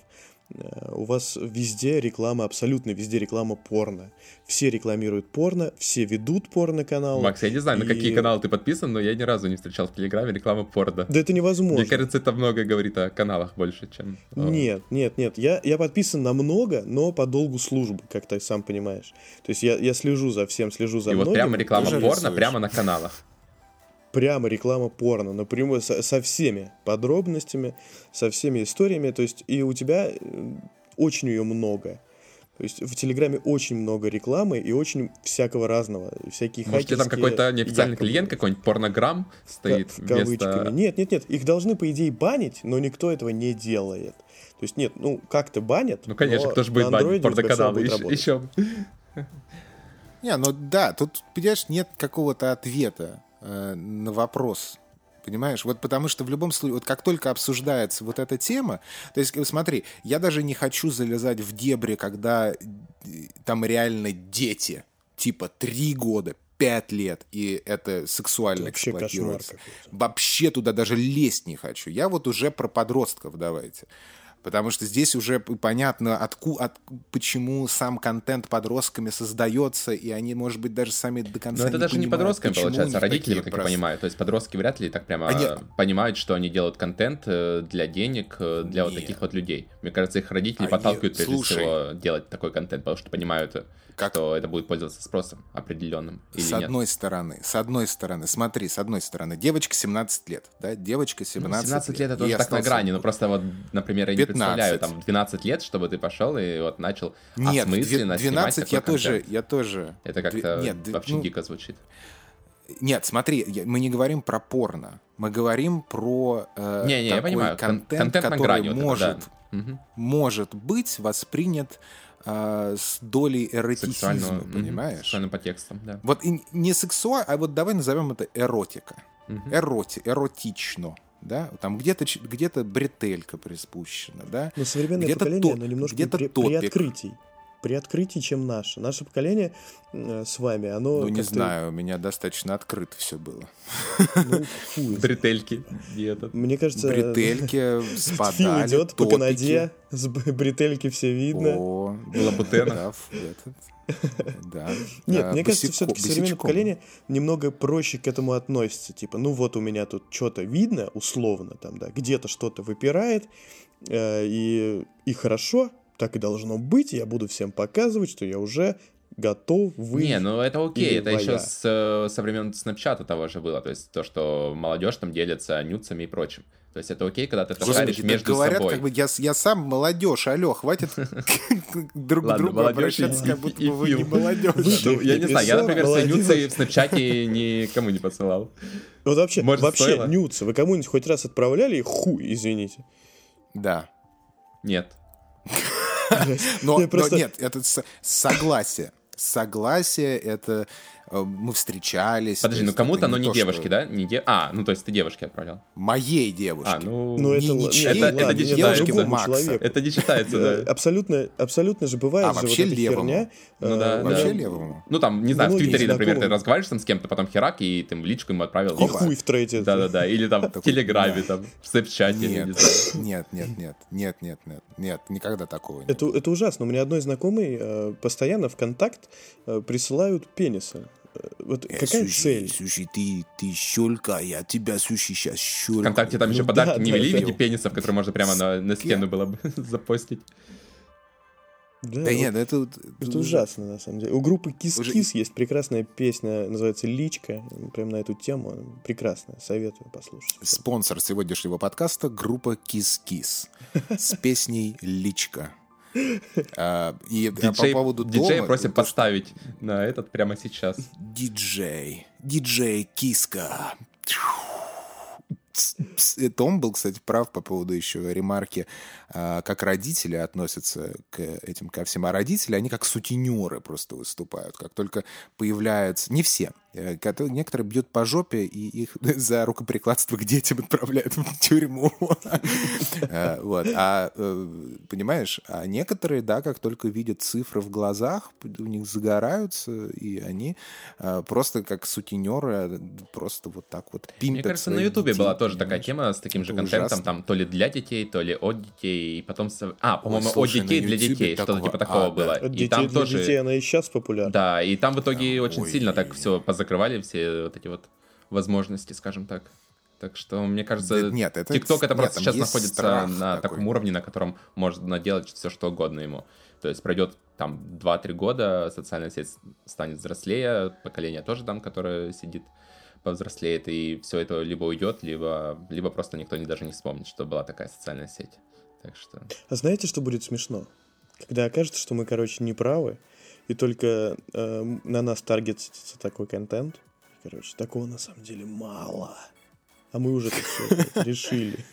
у вас везде реклама, абсолютно везде реклама порно. Все рекламируют порно, все ведут порно-каналы. Макс, я не знаю, и... на какие каналы ты подписан, но я ни разу не встречал в Телеграме рекламу порно. Да это невозможно. Мне кажется, это много говорит о каналах больше, чем... Нет, нет, нет. Я, я подписан на много, но по долгу службы, как ты сам понимаешь. То есть я, я слежу за всем, слежу за И многим. вот прямо реклама порно рисуешь. прямо на каналах прямо реклама порно, напрямую со, со всеми подробностями, со всеми историями, то есть и у тебя э, очень ее много. То есть в Телеграме очень много рекламы и очень всякого разного. Всякие Может, там какой-то неофициальный якобы. клиент, какой-нибудь порнограмм стоит в вместо... Нет, нет, нет. Их должны, по идее, банить, но никто этого не делает. То есть нет, ну как-то банят. Ну, конечно, кто же будет банить порноканалы еще, еще. Не, ну да, тут, понимаешь, нет какого-то ответа э, на вопрос. Понимаешь? Вот потому что в любом случае, вот как только обсуждается вот эта тема, то есть, смотри, я даже не хочу залезать в дебри, когда э, там реально дети, типа три года, пять лет, и это сексуально это эксплуатируется. Вообще туда даже лезть не хочу. Я вот уже про подростков давайте. Потому что здесь уже понятно, отку, от, почему сам контент подростками создается, и они, может быть, даже сами до конца Но это не даже понимают, не подростками, получается, а родители, как просто... я понимаю. То есть подростки вряд ли так прямо они... понимают, что они делают контент э, для денег, э, для Нет. вот таких вот людей. Мне кажется, их родители они... подталкивают, прежде Слушай, всего, делать такой контент, потому что понимают, как... что это будет пользоваться спросом определенным. Или с нет. одной стороны, с одной стороны, смотри, с одной стороны, девочка 17 лет, да, девочка 17, 17 лет. 17 лет это уже так на грани, но просто вот, например, я 15. не представляю, там, 12 лет, чтобы ты пошел и вот начал Нет, осмысленно 12 я тоже, я тоже. Это как-то Нет, вообще ну... дико звучит. Нет, смотри, мы не говорим про порно. Мы говорим про э, не, не, такой я понимаю. контент, контент который грани, может, вот это, да. может быть воспринят э, с долей эротизма, понимаешь? Сексуальным подтекстом, да. Вот и не сексуал, а вот давай назовем это эротика. Угу. Эроти, эротично да, там где-то где-то бретелька приспущена, да. Но современное где поколение, то, оно немножко где-то при, при открытии при открытии, чем наше. Наше поколение э, с вами, оно... Ну, не знаю, у меня достаточно открыто все было. Ну, Бретельки. Мне кажется... Бретельки спадали, идет по Канаде, с бретельки все видно. О, Лабутена. Да. Нет, мне кажется, все-таки современное поколение немного проще к этому относится. Типа, ну вот у меня тут что-то видно, условно, там, да, где-то что-то выпирает, э, и, и хорошо, так и должно быть, я буду всем показывать, что я уже готов вы. Не, ну это окей, это еще с, э, со времен снапчата того же было, то есть то, что молодежь там делится нюцами и прочим. То есть это окей, когда ты это шаришь между говорят, собой. Как бы я, я сам молодежь, алло, хватит друг к другу обращаться, как будто вы не молодежь. Ну, я не знаю, я, например, свои нюцы в снапчате никому не посылал. Вот вообще, вообще нюцы, вы кому-нибудь хоть раз отправляли? Хуй, извините. Да. Нет. Но, просто... нет, это согласие. Согласие это мы встречались. Подожди, ну кому-то оно не, то, девушки, что... да? Не де... А, ну то есть ты девушке отправлял. Моей девушке. А, ну... ну это, не, не, это, это, это не читается. Да. Это не читается, да. Абсолютно, абсолютно же бывает а, же вообще вот эта левому. херня. Ну да, вообще да. левому. Ну там, не знаю, в Твиттере, например, ты разговариваешь там с кем-то, потом херак, и ты в личку ему отправил. И хуй в трейде. Да-да-да, или там в Телеграме, там, в Снэпчате. Нет, нет, нет, нет, нет, нет, нет, нет, никогда такого не это, ужасно. У меня одной знакомый э, постоянно в контакт э, присылают пенисы. Вот э, какая слушай, цель? Слушай, ты, ты щелка, я тебя, слушай, сейчас щелка. Вконтакте там еще ну, подарки да, не вели в виде пенисов, которые можно прямо на, на стену было бы запостить. Да, да вот, нет, это... Это, это ужасно, на самом деле. У группы Уже... Kiss есть прекрасная песня, называется «Личка», прям на эту тему. Прекрасная, советую послушать. Спонсор сегодняшнего подкаста — группа Kiss с песней «Личка». А, и диджей, по поводу диджея дома... просим поставить на этот прямо сейчас. Диджей. Диджей Киска. Том был, кстати, прав по поводу еще ремарки, а, как родители относятся к этим ко всем. А родители, они как сутенеры просто выступают. Как только появляются... Не все, некоторые бьют по жопе, и их за рукоприкладство к детям отправляют в тюрьму. Э, вот. А, э, понимаешь, а некоторые, да, как только видят цифры в глазах, у них загораются, и они просто как сутенеры просто вот так вот пимпят Мне кажется, на Ютубе была тоже такая тема с таким же контентом, там то ли для детей, то ли от детей, и потом... А, по-моему, от детей для детей, что-то типа такого было. И там тоже... детей она и сейчас популярна. Да, и там в итоге очень сильно так все позакрывали, все вот эти вот возможности, скажем так. Так что, мне кажется, нет, это, TikTok это просто сейчас находится на такой. таком уровне, на котором можно делать все, что угодно ему. То есть пройдет там 2-3 года, социальная сеть станет взрослее, поколение тоже там, которое сидит повзрослеет, и все это либо уйдет, либо, либо просто никто не, даже не вспомнит, что была такая социальная сеть. Так что... А знаете, что будет смешно? Когда окажется, что мы, короче, не правы, и только э, на нас таргетится такой контент. Короче, такого на самом деле мало. А мы уже все решили.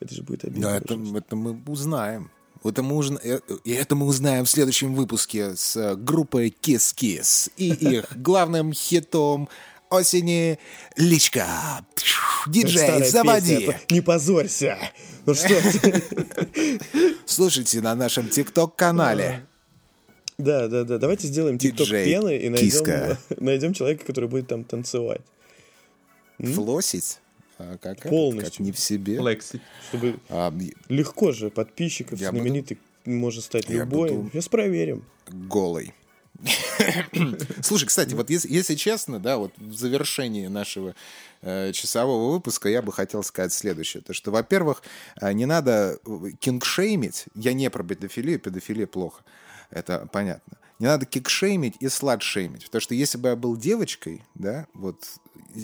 Это же будет обидно. Да, это, это мы узнаем. Это мы, узна... Э, и это мы узнаем в следующем выпуске с э, группой Kiss Kiss и их главным хитом осени Личка. Диджей, заводи. Песня, не позорься. Ну что Слушайте на нашем ТикТок-канале. Да, да, да. Давайте сделаем тикток пены и найдем, найдем человека, который будет там танцевать. Флосить? А как Полностью. как не в себе. Лексить. Чтобы а, я... же подписчиков я знаменитый буду... может стать я любой. Буду... Сейчас проверим. Голый. Слушай, кстати, вот если, если честно, да, вот в завершении нашего э, часового выпуска я бы хотел сказать следующее. То, что, во-первых, э, не надо кингшеймить. Я не про педофилию, педофилия плохо. Это понятно. Не надо кикшеймить и сладшеймить. Потому что если бы я был девочкой, да, вот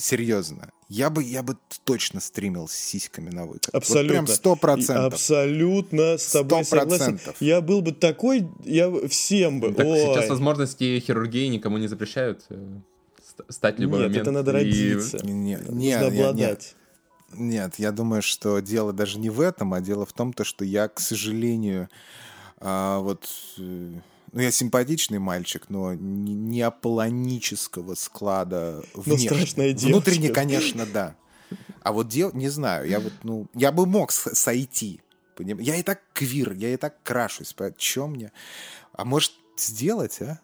серьезно, я бы, я бы точно стримил с сиськами на выкат. Абсолютно. Вот прям сто процентов. Абсолютно с тобой 100%. согласен. Я был бы такой, я всем бы. Так Ой. сейчас возможности хирургии никому не запрещают э, стать любой Нет, момент. это надо родиться. И... Нет, нет, нет, нет. Нет, я думаю, что дело даже не в этом, а дело в том, то, что я, к сожалению, а, вот э, ну, я симпатичный мальчик, но не аполлонического склада внешне. Ну, страшная девочка. Внутренне, конечно, да. А вот дел, не знаю, я вот, ну, я бы мог сойти. Поним? Я и так квир, я и так крашусь. Чем мне? А может сделать, а?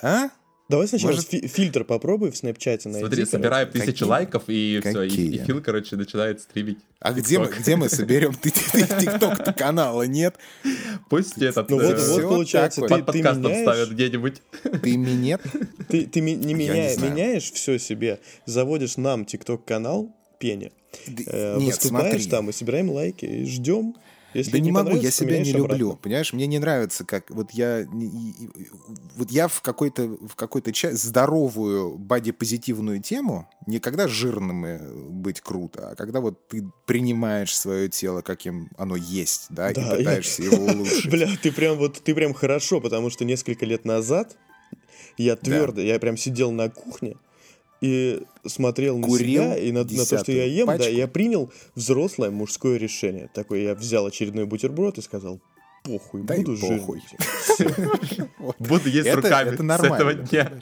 А? Давай сначала Может... фи- фильтр попробуй в снэпчате найти. Смотри, собираем тысячу Какие? лайков, и все, и, и Фил, короче, начинает стримить. А где мы, где мы соберем? Ты тикток канала нет? Пусть этот... Ну вот, вот получается, ты, ты меняешь... ставят где-нибудь. Ты минет? Ты, ты не меняя, не меняешь все себе, заводишь нам тикток канал Пеня, э, Нет, выступаешь смотри. там и собираем лайки, и ждем если да не, могу, я себя не обратно. люблю. Понимаешь, мне не нравится, как вот я вот я в какой-то в какой-то часть здоровую бодипозитивную тему, не когда жирным быть круто, а когда вот ты принимаешь свое тело, каким оно есть, да, да и пытаешься я... его улучшить. Бля, ты прям вот ты прям хорошо, потому что несколько лет назад я твердо, да. я прям сидел на кухне и смотрел Курил на себя и на, на то, что я ем, пачку. да, я принял взрослое мужское решение. Такое я взял очередной бутерброд и сказал, похуй, да буду похуй. Буду есть руками с этого дня.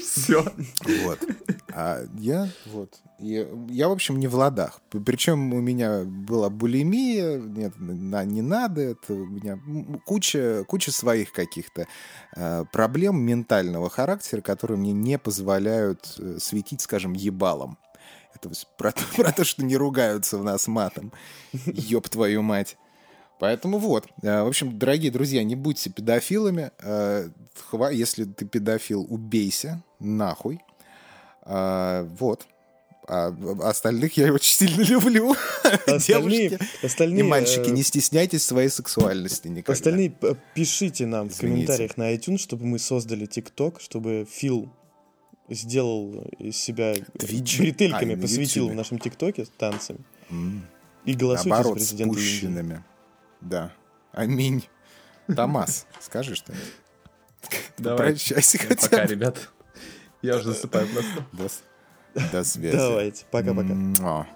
Все. Вот. А я вот. Я, я, в общем, не в ладах. Причем у меня была булимия, нет, на, не надо, это у меня куча, куча своих каких-то э, проблем ментального характера, которые мне не позволяют э, светить, скажем, ебалом. Это про, про то, что не ругаются в нас матом. Ёб твою мать. Поэтому вот. Э, в общем, дорогие друзья, не будьте педофилами. Э, если ты педофил, убейся нахуй. Э, вот. А остальных я очень сильно люблю. Остальные, Девушки остальные, и мальчики, не стесняйтесь своей сексуальности никогда. Остальные пишите нам Извините. в комментариях на iTunes, чтобы мы создали ТикТок, чтобы Фил сделал из себя Twitch? бретельками, а, посвятил в нашем ТикТоке танцами. Mm. И голосуйте Наоборот, за президента спущенными. Да. Аминь. Томас, скажи что-нибудь. Прощайся хотя Пока, ребят. Я уже засыпаю просто. До, до связи. Давайте. Пока-пока.